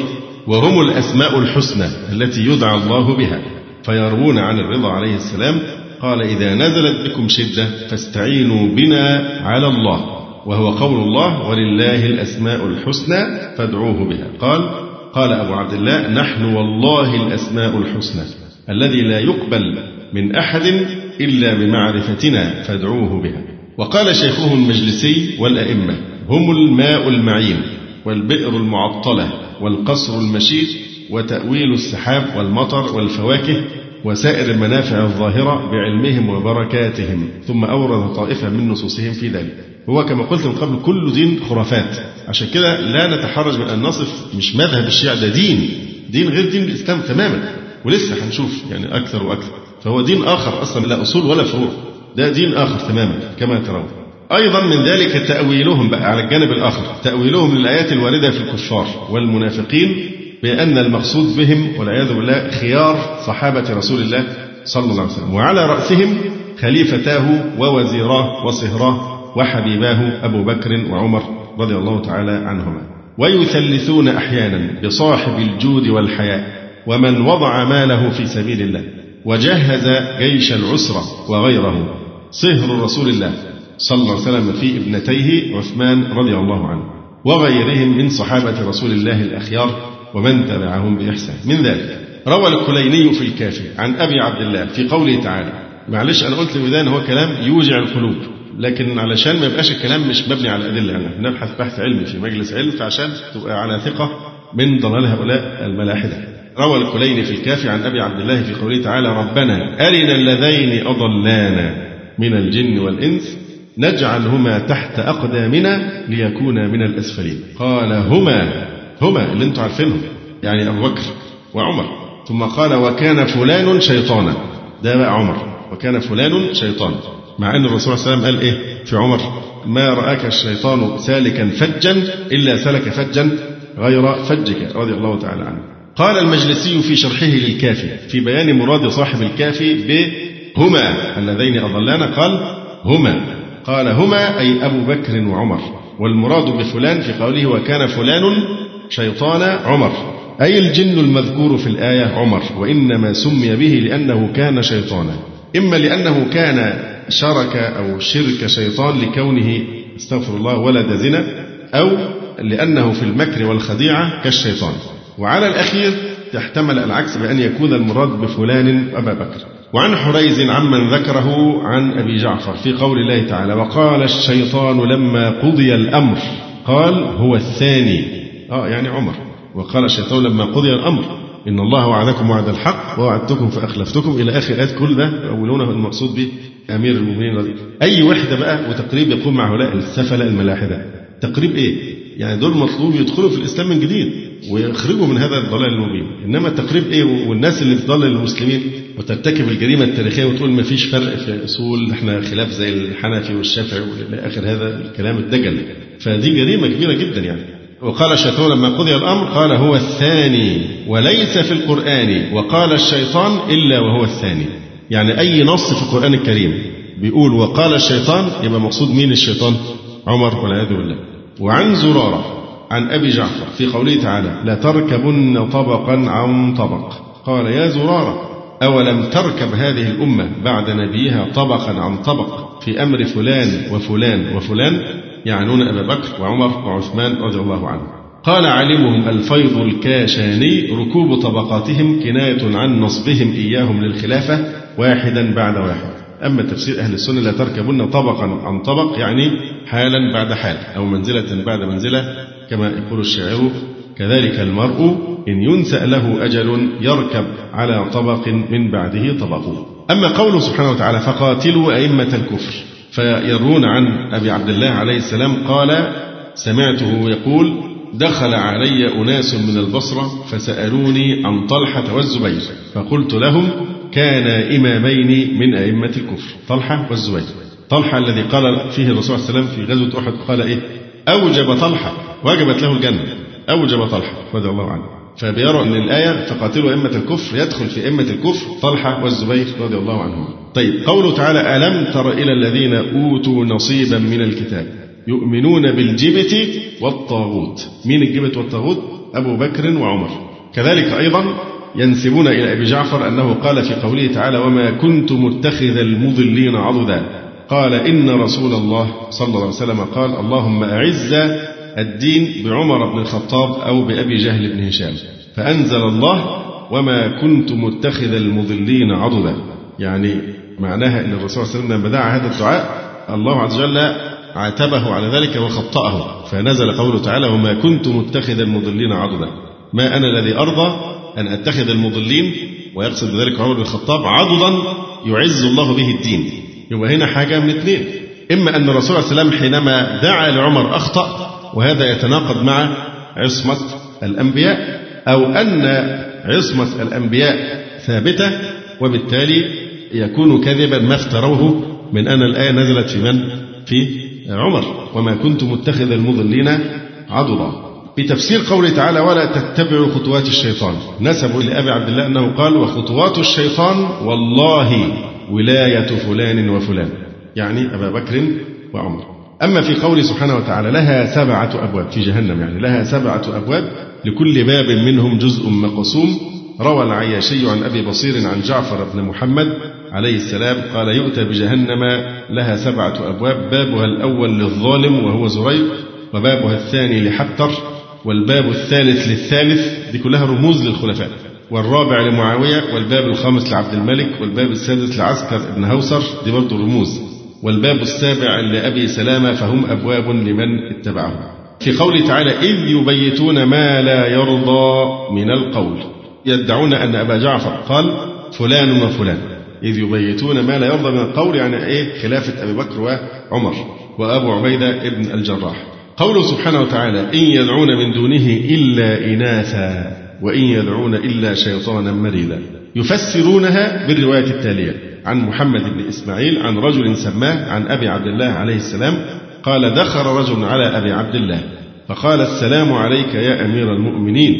وهم الأسماء الحسنى التي يدعى الله بها. فيروون عن الرضا عليه السلام قال إذا نزلت بكم شدة فاستعينوا بنا على الله. وهو قول الله ولله الأسماء الحسنى فادعوه بها. قال قال أبو عبد الله نحن والله الأسماء الحسنى الذي لا يقبل من أحد إلا بمعرفتنا فادعوه بها. وقال شيخهم المجلسي والأئمة هم الماء المعين والبئر المعطلة والقصر المشيد وتأويل السحاب والمطر والفواكه وسائر المنافع الظاهرة بعلمهم وبركاتهم ثم أورد طائفة من نصوصهم في ذلك. هو كما قلت من قبل كل دين خرافات. عشان كده لا نتحرج من أن نصف مش مذهب الشيعة ده دين. دين غير دين الإسلام تماما ولسه هنشوف يعني أكثر وأكثر. فهو دين آخر أصلا لا أصول ولا فروع. ده دين آخر تماما كما ترون. أيضا من ذلك تأويلهم بقى على الجانب الآخر. تأويلهم للآيات الواردة في الكفار والمنافقين بأن المقصود بهم والعياذ بالله خيار صحابة رسول الله صلى الله عليه وسلم. وعلى رأسهم خليفتاه ووزيراه وصهراه وحبيباه أبو بكر وعمر رضي الله تعالى عنهما. ويثلثون أحيانا بصاحب الجود والحياء ومن وضع ماله في سبيل الله وجهز جيش العسرة وغيره. صهر رسول الله صلى الله عليه وسلم في ابنتيه عثمان رضي الله عنه وغيرهم من صحابة رسول الله الأخيار ومن تبعهم بإحسان. من ذلك روى الكليني في الكافي عن أبي عبد الله في قوله تعالى معلش أنا قلت البداية هو كلام يوجع القلوب لكن علشان ما يبقاش الكلام مش مبني على أدلة. يعني نبحث بحث علمي في مجلس علم فعشان تبقى على ثقة من ضلال هؤلاء الملاحدة. روى الكليني في الكافي عن أبي عبد الله في قوله تعالى ربنا أرنا اللذين أضلانا. من الجن والإنس نجعلهما تحت أقدامنا ليكونا من الأسفلين. قال هما هما اللي أنتم عارفينهم يعني أبو بكر وعمر. ثم قال وكان فلان شيطانا. ده بقى عمر. وكان فلان شيطانا مع أن الرسول صلى الله عليه وسلم قال إيه؟ في عمر ما رآك الشيطان سالكا فجا إلا سلك فجا غير فجك. رضي الله تعالى عنه. قال المجلسي في شرحه للكافي في بيان مراد صاحب الكافي بهما اللذين أضلانا. قال هما. قال هما أي أبو بكر وعمر. والمراد بفلان في قوله وكان فلان شيطان عمر. أي الجن المذكور في الآية عمر. وإنما سمي به لأنه كان شيطانا. إما لأنه كان شرك أو شرك شيطان لكونه استغفر الله ولد زنا أو لأنه في المكر والخديعة كالشيطان. وعلى الأخير تحتمل العكس بأن يكون المراد بفلان أبا بكر. وعن حريز عمن ذكره عن أبي جعفر في قول الله تعالى وقال الشيطان لما قضي الأمر قال هو الثاني. آه يعني عمر. وقال الشيطان لما قضي الأمر إن الله وعدكم وعد الحق ووعدتكم فأخلفتكم إلى آخر آيات كل ده يقولونه المقصود به أمير المؤمنين أي وحدة بقى وتقريب يقوم مع هؤلاء السفلة الملاحدة. تقريب إيه؟ يعني دول مطلوب يدخلوا في الإسلام من جديد. ويخرجوا من هذا الضلال المبين. إنما التقريب إيه؟ والناس اللي بتضلل المسلمين وترتكب الجريمة التاريخية وتقول ما فيش فرق في أصول إحنا خلاف زي الحنفي والشافعي إلى آخر هذا الكلام الدجل فدي جريمة كبيرة جدا يعني. وقال الشيطان لما قضي الأمر قال هو الثاني وليس في القرآن وقال الشيطان إلا وهو الثاني. يعني أي نص في القرآن الكريم بيقول وقال الشيطان يبقى مقصود مين الشيطان؟ عمر والعياذ بالله. وعن زرارة عن أبي جعفر في قوله تعالى لتركبن طبقا عن طبق. قال يا زرارة أولم تركب هذه الأمة بعد نبيها طبقا عن طبق في أمر فلان وفلان وفلان؟ يعنون أبا بكر وعمر وعثمان رضي الله عنهم. قال علمهم الفيض الكاشاني ركوب طبقاتهم كناية عن نصبهم إياهم للخلافة واحدا بعد واحد. أما تفسير أهل السنة لا تركبن طبقا عن طبق يعني حالا بعد حال أو منزلة بعد منزلة كما يقول الشاعر كذلك المرء إن ينسأ له أجل يركب على طبق من بعده طبق أما قوله سبحانه وتعالى فقاتلوا أئمة الكفر. فيرون عن أبي عبد الله عليه السلام قال سمعته يقول دخل علي أناس من البصرة فسألوني عن طلحة والزبير فقلت لهم كان إمامين من أئمة الكفر. طلحة والزبير. طلحة الذي قال فيه الرسول صلى الله عليه وسلم في غزوة أحد قال إيه؟ أوجب طلحة. وجبت له الجنة. أوجب طلحة. رضي الله عنه. فبيروا أن الآية فقاتلوا أئمة الكفر يدخل في أئمة الكفر طلحة والزبير رضي الله عنهم طيب قوله تعالى ألم تر إلى الذين أوتوا نصيبا من الكتاب؟ يؤمنون بالجبت والطاغوت. مين الجبت والطاغوت؟ أبو بكر وعمر. كذلك أيضا ينسبون إلى أبي جعفر أنه قال في قوله تعالى وما كنت متخذ المضلين عضدا قال إن رسول الله صلى الله عليه وسلم قال اللهم أعز الدين بعمر بن الخطاب أو بأبي جهل بن هشام. فأنزل الله وما كنت متخذ المضلين عضدا يعني معناها أن الرسول صلى الله عليه وسلم لما دعا هذا الدعاء الله عز وجل عاتبه على ذلك وخطأه. فنزل قوله تعالى وما كنت متخذ المضلين عضدا ما أنا الذي أرضى أن أتخذ المضلين؟ ويقصد بذلك عمر بن الخطاب عضدا يعز الله به الدين. يبقى هنا حاجة من اثنين إما أن الرسول صلى الله عليه وسلم حينما دعا لعمر أخطأ وهذا يتناقض مع عصمة الأنبياء أو أن عصمة الأنبياء ثابتة وبالتالي يكون كذبا ما افتروه من أن الآية نزلت في من؟ في عمر. وما كنت متخذ المضلين عضدا بتفسير قوله تعالى ولا تتبعوا خطوات الشيطان نسبوا لأبي عبد الله أنه قال وخطوات الشيطان والله ولاية فلان وفلان يعني أبا بكر وعمر. أما في قوله سبحانه وتعالى لها سبعة أبواب في جهنم يعني لها سبعة أبواب لكل باب منهم جزء مقسوم. روى العياشي عن أبي بصير عن جعفر بن محمد عليه السلام قال يؤتى بجهنم لها سبعة أبواب بابها الأول للظالم وهو زريق وبابها الثاني لحبتر والباب الثالث للثالث دي كلها رموز للخلفاء. والرابع لمعاوية والباب الخامس لعبد الملك والباب السادس لعسكر بن هوسر دي برضه رموز. والباب السابع لأبي سلامة فهم أبواب لمن اتبعه في قوله تعالى إذ يبيتون ما لا يرضى من القول. يدعون أن أبا جعفر قال فلان وفلان. إذ يبيتون ما لا يرضى من القول يعني إيه؟ خلافة أبي بكر وعمر وأبو عبيدة ابن الجراح. قوله سبحانه وتعالى إن يدعون من دونه إلا إناثا وإن يدعون إلا شيطانا مريدا. يفسرونها بالرواية التالية. عن محمد بن إسماعيل عن رجل سماه عن أبي عبد الله عليه السلام قال دخل رجل على أبي عبد الله فقال السلام عليك يا أمير المؤمنين.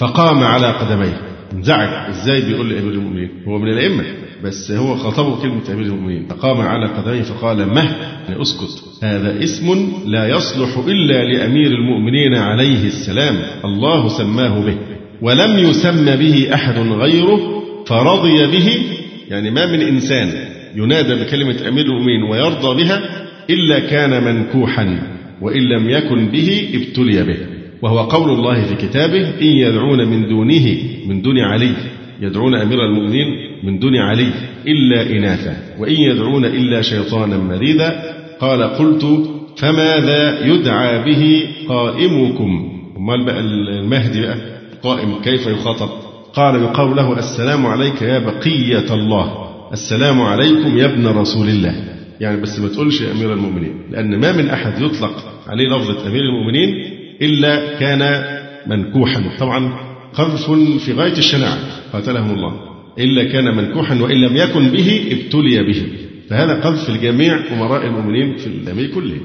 فقام على قدميه. انزعج. إزاي بيقول لأمير المؤمنين؟ هو من الأئمة بس هو خاطبه كلمة أمير المؤمنين. فقام على قدميه فقال مه يعني أسكت. هذا اسم لا يصلح إلا لأمير المؤمنين عليه السلام. الله سماه به. ولم يسم به أحد غيره فرضي به يعني ما من إنسان ينادى بكلمة أمير المؤمنين ويرضى بها إلا كان منكوحا وإن لم يكن به ابتلي به وهو قول الله في كتابه إن يدعون من دونه من دون علي يدعون أمير المؤمنين من دون علي إلا إناثا وإن يدعون إلا شيطانا مريدا قال قلت فماذا يدعى به قائمكم؟ أمال بقى المهدي بقى قائم كيف يخاطب؟ قال يقال له السلام عليك يا بقية الله. السلام عليكم يا ابن رسول الله. يعني بس ما تقولش يا أمير المؤمنين لأن ما من أحد يطلق عليه لفظة أمير المؤمنين إلا كان منكوحا. طبعا قذف في غاية الشناعة قاتلهم الله. إلا كان منكوحا وإن لم يكن به ابتلي به. فهذا قذف الجميع أمراء المؤمنين في الأمر كله.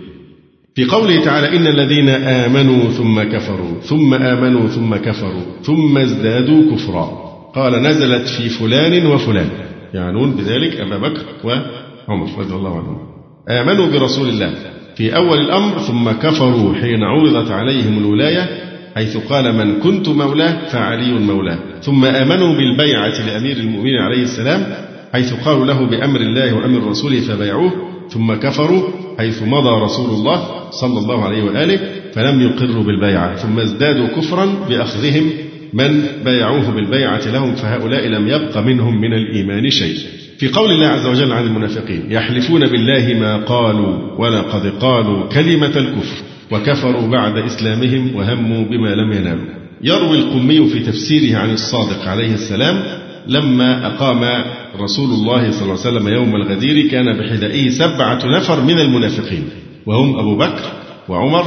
في قوله تعالى إن الذين آمنوا ثم كفروا ثم آمنوا ثم كفروا ثم ازدادوا كفرا. قال نزلت في فلان وفلان. يعنون بذلك أبا بكر وعمر رضي الله عنهم آمنوا برسول الله في أول الأمر ثم كفروا حين عرضت عليهم الولاية حيث قال من كنت مولاه فعلي مولاه. ثم آمنوا بالبيعة لأمير المؤمنين عليه السلام حيث قالوا له بأمر الله وأمر رسوله فبيعوه ثم كفروا حيث مضى رسول الله صلى الله عليه وآله فلم يقروا بالبيعة ثم ازدادوا كفرا بأخذهم من بايعوه بالبيعة لهم فهؤلاء لم يبق منهم من الإيمان شيء. في قول الله عز وجل عن المنافقين يحلفون بالله ما قالوا ولقد قالوا كلمة الكفر وكفروا بعد إسلامهم وهموا بما لم ينالوا. يروي القمي في تفسيره عن الصادق عليه السلام لما أقام رسول الله صلى الله عليه وسلم يوم الغدير كان بحذائه سبعة نفر من المنافقين وهم أبو بكر وعمر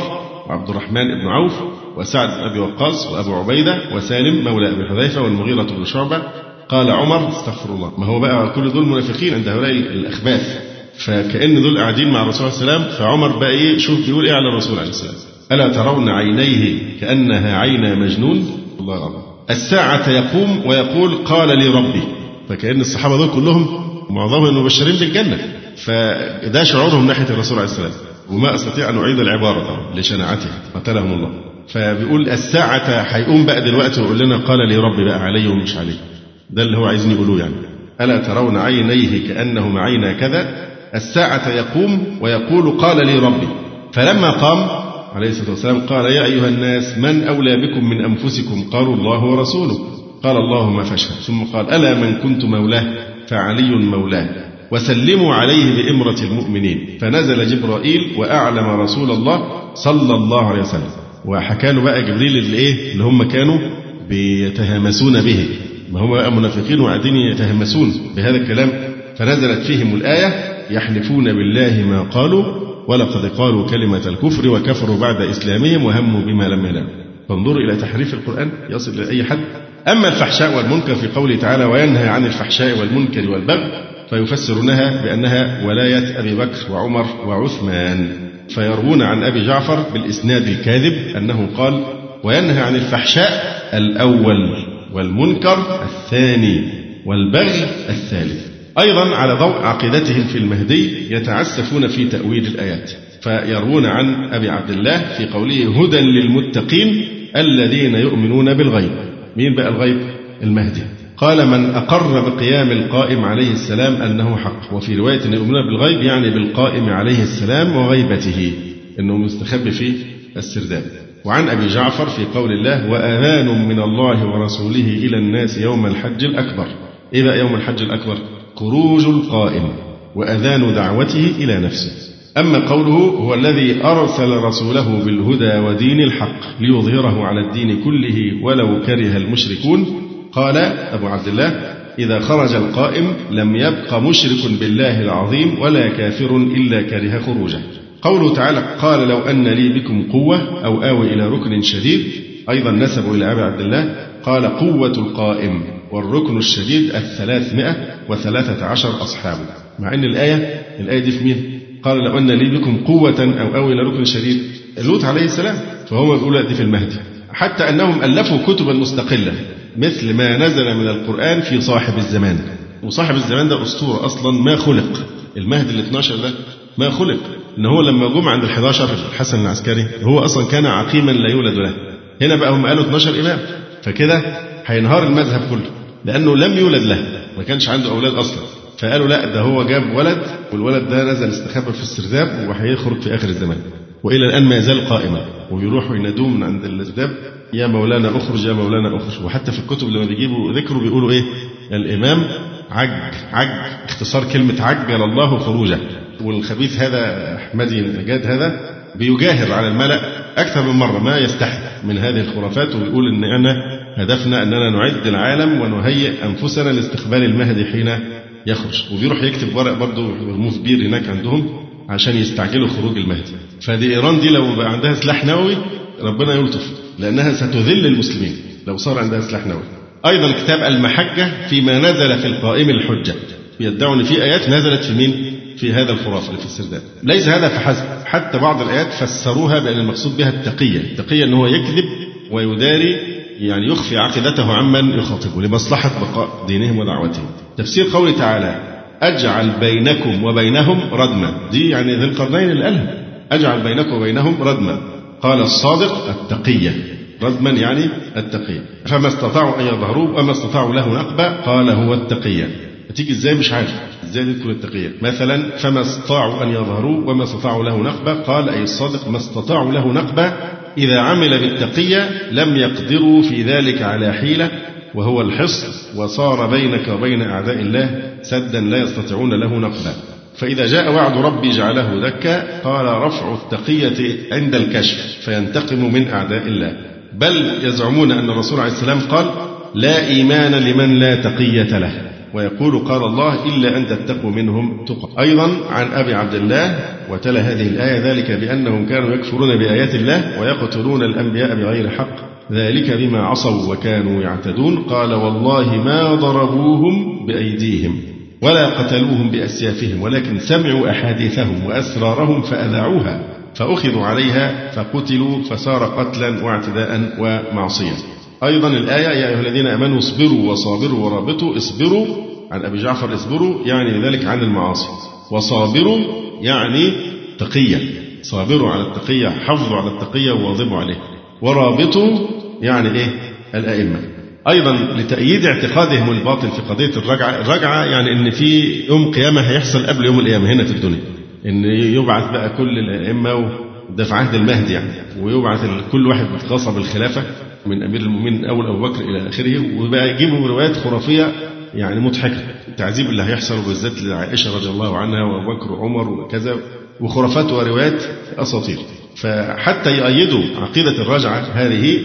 وعبد الرحمن بن عوف وسعد بن أبي وقاص وأبو عبيدة وسالم مولى أبي حذيفة والمغيرة بن شعبة. قال عمر استغفر الله. ما هو بقى كل دول منافقين عند هؤلاء الأخباث. فكأن دول قاعدين مع الرسول عليه السلام فعمر بقى إيه شوف بيقول إيه على الرسول عليه السلام ألا ترون عينيه كأنها عينا مجنون؟ الله العظيم. الساعة يقوم ويقول قال لي ربي. فكأن الصحابة دول كلهم معظمهم مبشرين بالجنة. فده شعورهم ناحية الرسول عليه السلام وما أستطيع أن أعيد العبارة لشناعتها قتلهم الله. فبيقول الساعة هيقوم بقى دلوقتي ويقول لنا قال لي ربي بقى علي ومش علي. ده اللي هو عايزين يقولوه يعني. ألا ترون عينيه كأنهما عينا كذا؟ الساعة يقوم ويقول قال لي ربي. فلما قام عليه الصلاة والسلام قال يا أيها الناس من أولى بكم من أنفسكم؟ قالوا الله ورسوله. قال الله ما فشل. ثم قال ألا من كنت مولاه؟ فعلي مولاه. وسلموا عليه بإمرة المؤمنين. فنزل جبرائيل وأعلم رسول الله صلى الله عليه وسلم. وحكى له بقى جبريل اللي إيه اللي هم كانوا بيتهامسون به. ما هم بقى منافقين وقاعدين يتهمسون بهذا الكلام. فنزلت فيهم الآية يحلفون بالله ما قالوا ولقد قالوا كلمة الكفر وكفروا بعد إسلامهم وهموا بما لم ينالوا فانظروا إلى تحريف القرآن يصل إلى أي حد؟ أما الفحشاء والمنكر في قوله تعالى وينهى عن الفحشاء والمنكر والبغي فيفسرونها بأنها ولاية أبي بكر وعمر وعثمان. فيروون عن أبي جعفر بالإسناد الكاذب أنه قال وينهى عن الفحشاء الأول والمنكر الثاني والبغي الثالث. أيضا على ضوء عقيدتهم في المهدي يتعسفون في تأويل الآيات فيروون عن أبي عبد الله في قوله هدى للمتقين الذين يؤمنون بالغيب. مين بقى الغيب؟ المهدي. قال من أقر بقيام القائم عليه السلام أنه حق وفي رواية أن يؤمنون بالغيب يعني بالقائم عليه السلام وغيبته أنه مستخبي في السرداب. وعن أبي جعفر في قول الله وأذان من الله ورسوله إلى الناس يوم الحج الأكبر. إيه بقى يوم الحج الأكبر؟ خروج القائم وأذان دعوته إلى نفسه. أما قوله هو الذي أرسل رسوله بالهدى ودين الحق ليظهره على الدين كله ولو كره المشركون قال أبو عبد الله إذا خرج القائم لم يبق مشرك بالله العظيم ولا كافر إلا كره خروجه. قوله تعالى قال لو أن لي بكم قوة أو آوي إلى ركن شديد أيضا نسبوا إلى أبي عبد الله قال قوة القائم. والركن الشديد الثلاثمائة وثلاثة عشر أصحابه. مع أن الآية الآية دي في مين؟ قال لو أن لي بكم قوة أو آوي إلى ركن شديد. لوط عليه السلام فهو بيقول دي في المهدي. حتى أنهم ألفوا كتبا مستقلة مثل ما نزل من القرآن في صاحب الزمان. وصاحب الزمان ده أسطورة أصلا ما خلق. المهدي ال 12 ده ما خلق. إن هو لما جم عند ال 11 الحسن العسكري هو أصلا كان عقيما لا يولد له. هنا بقى هم قالوا 12 إمام. فكده هينهار المذهب كله. لأنه لم يولد له ما كانش عنده أولاد أصلا. فقالوا لا ده هو جاب ولد والولد ده نزل استخبى في السرداب وهيخرج في آخر الزمان. وإلى الآن ما يزال قائما. ويروحوا ينادوه من عند السرداب يا مولانا أخرج يا مولانا أخرج. وحتى في الكتب لما بيجيبوا ذكره بيقولوا إيه؟ الإمام عج عج اختصار كلمة عجل الله خروجه. والخبيث هذا أحمدي نجاد هذا بيجاهر على الملأ أكثر من مرة ما يستحي من هذه الخرافات ويقول إن أنا هدفنا أننا نعد العالم ونهيئ أنفسنا لاستقبال المهدي حين يخرج. وبيروح يكتب ورق برضه رموز بير هناك عندهم عشان يستعجلوا خروج المهدي. فدي إيران دي لو بقى عندها سلاح نووي ربنا يلطف لأنها ستذل المسلمين لو صار عندها سلاح نووي. أيضا كتاب المحجة فيما نزل في القائم الحجة. بيدعوا أن في آيات نزلت في مين؟ في هذا الخرافة اللي في السرداب. ليس هذا فحسب حتى بعض الآيات فسروها بأن المقصود بها التقية. التقية أنه يكذب ويداري يعني يخفي عقيدته عمن يخاطبه لمصلحة بقاء دينهم ودعوتهم. تفسير قوله تعالى أجعل بينكم وبينهم ردما. دي يعني ذي القرنين اللي قالها أجعل بينكم وبينهم ردما. قال الصادق التقية. ردما يعني التقية. فما استطاعوا أن يظهروه وما استطاعوا له نقبة قال هو التقية. هتيجي إزاي؟ مش عارف. إزاي تكون التقية؟ مثلا فما استطاعوا أن يظهروا وما استطاعوا له نقبة قال أي الصادق ما استطاعوا له نقبة إذا عمل بالتقية لم يقدروا في ذلك على حيلة وهو الحصن وصار بينك وبين أعداء الله سدا لا يستطيعون له نقبة فإذا جاء وعد ربي جعله دكا قال رفع التقية عند الكشف فينتقم من أعداء الله. بل يزعمون أن الرسول عليه السلام قال لا إيمان لمن لا تقية له. ويقول قال الله إلا أن تتقوا منهم تقى. أيضا عن أبي عبد الله وتلا هذه الآية ذلك بأنهم كانوا يكفرون بآيات الله ويقتلون الأنبياء بغير حق. ذلك بما عصوا وكانوا يعتدون. قال والله ما ضربوهم بأيديهم ولا قتلوهم بأسيافهم ولكن سمعوا أحاديثهم وأسرارهم فأذاعوها فأخذوا عليها فقتلوا فصار قتلا واعتداء ومعصية. أيضا الآية يا أيها الذين آمنوا اصبروا وصابروا ورابطوا اصبروا عن أبي جعفر اصبروا يعني ذلك عن المعاصي. وصابروا يعني تقية. صابروا على التقية حافظوا على التقية وواظبوا عليه ورابطوا يعني إيه؟ الأئمة. أيضا لتأييد اعتقادهم الباطل في قضية الرجعة الرجعة يعني إن في يوم قيامة هيحصل قبل يوم القيامة هنا في الدنيا. إن يبعث بقى كل الأئمة ده في عهد المهدي يعني ويبعث كل واحد غصب الخلافة من أمير المؤمنين أول أبو بكر إلى آخره وبقى يجيبوا روايات خرافية يعني مضحكة. التعذيب اللي هيحصل بالذات لعائشة رضي الله عنها وأبو بكر وعمر وكذا وخرافات وروايات أساطير. فحتى يؤيدوا عقيدة الرجعة هذه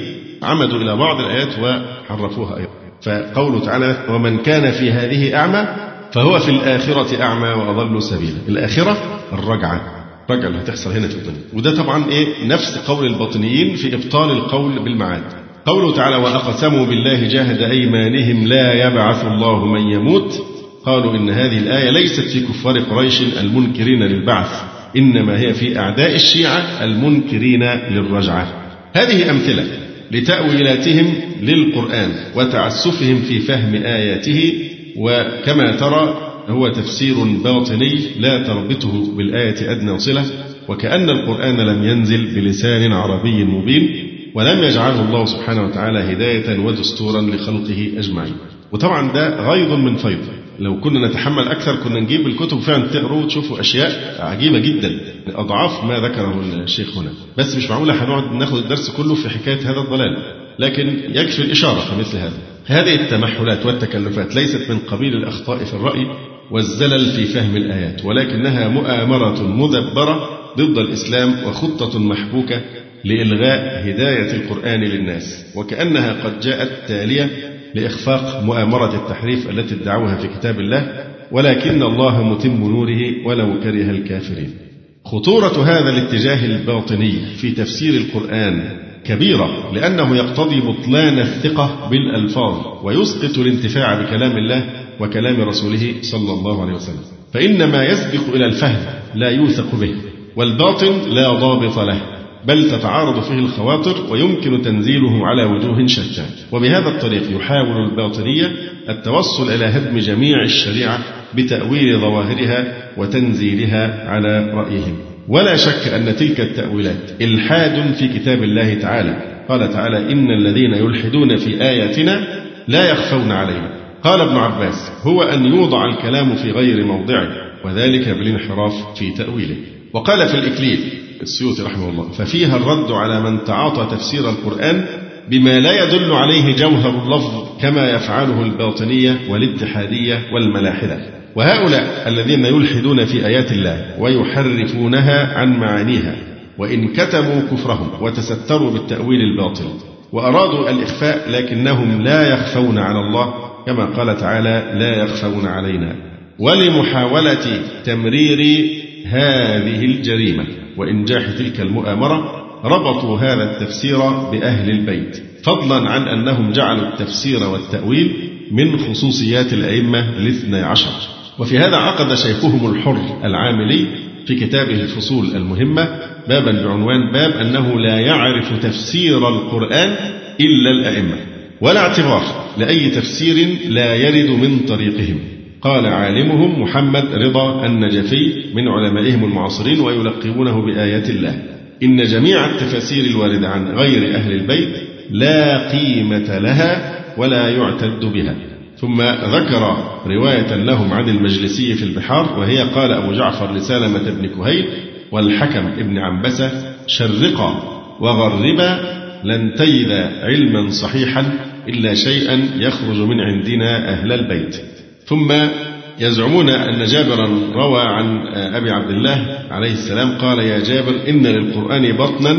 عمدوا إلى بعض الآيات وحرفوها أيضا. فقوله تعالى ومن كان في هذه أعمى فهو في الآخرة أعمى وأضل سبيلا. الآخرة الرجعة. الرجعه اللي هتحصل هنا في الدنيا. وده طبعا إيه؟ نفس قول الباطنيين في إبطال القول بالمعاد. قوله تعالى وأقسموا بالله جاهد أيمانهم لا يبعث الله من يموت. قالوا إن هذه الآية ليست في كفار قريش المنكرين للبعث إنما هي في أعداء الشيعة المنكرين للرجعة. هذه أمثلة لتأويلاتهم للقرآن وتعسفهم في فهم آياته وكما ترى هو تفسير باطني لا تربطه بالآية أدنى صلة وكأن القرآن لم ينزل بلسان عربي مبين. ولم يجعله الله سبحانه وتعالى هداية ودستورا لخلقه أجمعين. وطبعا ده غيض من فيض. لو كنا نتحمل أكثر كنا نجيب الكتب فعلا تقروا وتشوفوا أشياء عجيبة جدا أضعاف ما ذكره الشيخ هنا. بس مش معقولة هنقعد ناخد الدرس كله في حكاية هذا الضلال. لكن يكفي الإشارة في مثل هذا. هذه التمحلات والتكلفات ليست من قبيل الأخطاء في الرأي والزلل في فهم الآيات ولكنها مؤامرة مدبرة ضد الإسلام وخطة محبوكة لإلغاء هداية القرآن للناس وكأنها قد جاءت تالية لإخفاق مؤامرة التحريف التي ادعوها في كتاب الله ولكن الله متم نوره ولو كره الكافرين. خطورة هذا الاتجاه الباطني في تفسير القرآن كبيرة لأنه يقتضي بطلان الثقة بالألفاظ ويسقط الانتفاع بكلام الله وكلام رسوله صلى الله عليه وسلم. فإن ما يسبق إلى الفهم لا يوثق به والباطن لا ضابط له. بل تتعارض فيه الخواطر ويمكن تنزيله على وجوه شتى. وبهذا الطريق يحاول الباطنية التوصل إلى هدم جميع الشريعة بتأويل ظواهرها وتنزيلها على رأيهم. ولا شك أن تلك التأويلات إلحاد في كتاب الله تعالى. قال تعالى إن الذين يلحدون في آياتنا لا يخفون علينا. قال ابن عباس هو أن يوضع الكلام في غير موضعه وذلك بالانحراف في تأويله. وقال في الإكليل السيوطي رحمه الله. ففيها الرد على من تعاطى تفسير القرآن بما لا يدل عليه جوهر اللفظ كما يفعله الباطنية والاتحادية والملاحدة. وهؤلاء الذين يلحدون في آيات الله ويحرفونها عن معانيها وإن كتموا كفرهم وتستروا بالتأويل الباطل وأرادوا الإخفاء لكنهم لا يخفون على الله كما قال تعالى لا يخفون علينا ولمحاولة تمرير هذه الجريمة. وإنجاح تلك المؤامرة ربطوا هذا التفسير بأهل البيت فضلا عن أنهم جعلوا التفسير والتأويل من خصوصيات الأئمة الاثنى عشر. وفي هذا عقد شيخهم الحر العاملي في كتابه الفصول المهمة بابا بعنوان باب أنه لا يعرف تفسير القرآن إلا الأئمة ولا اعتبار لأي تفسير لا يرد من طريقهم. قال عالمهم محمد رضا النجفي من علمائهم المعاصرين ويلقبونه بآيات الله. إن جميع التفاسير الواردة عن غير أهل البيت لا قيمة لها ولا يعتد بها. ثم ذكر رواية لهم عن المجلسي في البحار وهي قال أبو جعفر لسالمة بن كهيل والحكم ابن عنبسة شرقا وغربا لن تجد علما صحيحا إلا شيئا يخرج من عندنا أهل البيت. ثم يزعمون أن جابرا روى عن أبي عبد الله عليه السلام قال يا جابر إن للقرآن بطنا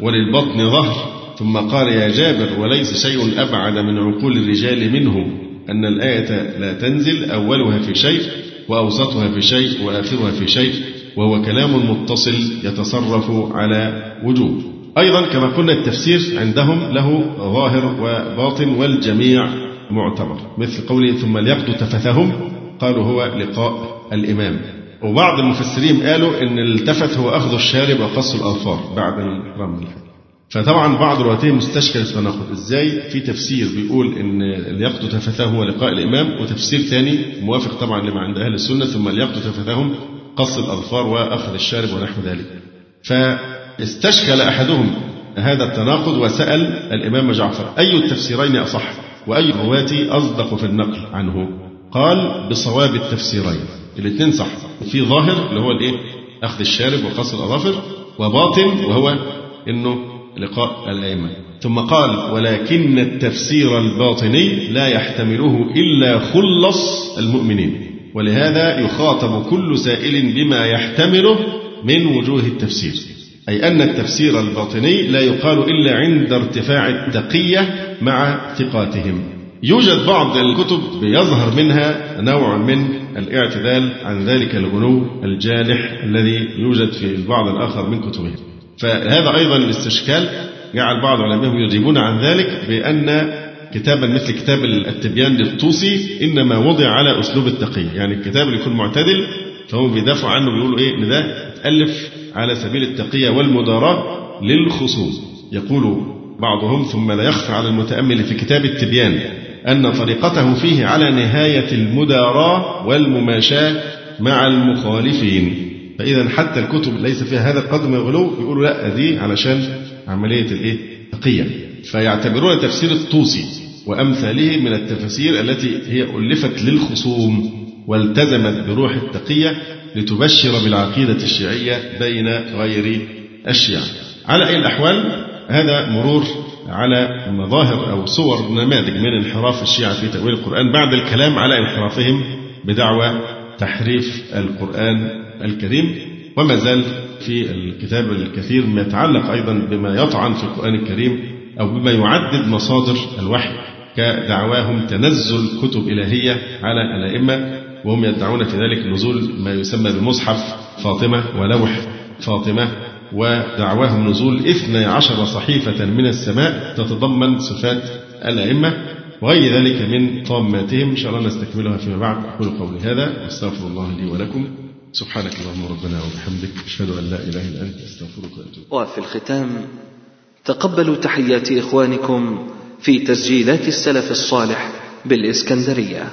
وللبطن ظهر. ثم قال يا جابر وليس شيء أبعد من عقول الرجال منه أن الآية لا تنزل أولها في شيء وأوسطها في شيء وآخرها في شيء وهو كلام متصل يتصرف على وجوه أيضا كما قلنا التفسير عندهم له ظاهر وباطن والجميع معتبر. مثل قوله ثم ليقضوا تفثهم قالوا هو لقاء الإمام. وبعض المفسرين قالوا إن التفت هو أخذ الشارب وقص الأظفار بعد الحرام الحج فطبعا بعض رواتيه مستشكل التناقض. إزاي؟ في تفسير بيقول إن اليقظ تفثه هو لقاء الإمام وتفسير ثاني موافق طبعا لما عند أهل السنة ثم اليقظ تفثهم قص الأظفار وأخذ الشارب ونحو ذلك. فاستشكل أحدهم هذا التناقض وسأل الإمام جعفر أي التفسيرين أصح؟ وأي الرواه أصدق في النقل عنه. قال بصواب التفسيرين. الاثنين صح. في ظاهر اللي هو الإيه؟ أخذ الشارب وقص الأظافر وباطن وهو إنه لقاء الأئمة. ثم قال ولكن التفسير الباطني لا يحتمله إلا خلص المؤمنين. ولهذا يخاطب كل سائل بما يحتمله من وجوه التفسير. أي أن التفسير الباطني لا يقال إلا عند ارتفاع التقية مع ثقاتهم. يوجد بعض الكتب يظهر منها نوع من الاعتدال عن ذلك الغلو الجانح الذي يوجد في البعض الآخر من كتبهم فهذا أيضا الاستشكال جعل بعض علمائهم يجيبون عن ذلك بأن كتابا مثل كتاب التبيان للطوسي إنما وضع على أسلوب التقية. يعني الكتاب اللي يكون معتدل فهم بيدافعوا عنه بيقولوا إيه إن ده ألف على سبيل التقية والمداراة للخصوم. يقول بعضهم ثم لا يخفى على المتأمل في كتاب التبيان أن طريقته فيه على نهاية المداراة والمماشاة مع المخالفين. فإذا حتى الكتب ليس فيها هذا القدر من الغلو يقولوا لا دي علشان عملية الإيه؟ تقية فيعتبرون تفسير الطوسي وأمثاله من التفاسير التي هي ألفت للخصوم والتزمت بروح التقية لتبشر بالعقيدة الشيعية بين غير الشيعة. على أي الأحوال هذا مرور على مظاهر أو صور نماذج من انحراف الشيعة في تأويل القرآن بعد الكلام على انحرافهم بدعوى تحريف القرآن الكريم. وما زال في الكتاب الكثير ما يتعلق أيضا بما يطعن في القرآن الكريم أو بما يعدد مصادر الوحي كدعواهم تنزل كتب إلهية على الأئمة وهم يدعون في ذلك نزول ما يسمى بمصحف فاطمة ولوح فاطمة ودعواهم نزول اثني عشر صحيفة من السماء تتضمن صفات الأئمة وغير ذلك من طاماتهم. إن شاء الله نستكملها فيما بعد. أقول قولي هذا واستغفر الله لي ولكم. سبحانك اللهم ربنا وبحمدك أشهد أن لا إله إلا أنت أستغفرك وأتوب وفي الختام تقبلوا تحيات إخوانكم في تسجيلات السلف الصالح بالإسكندرية.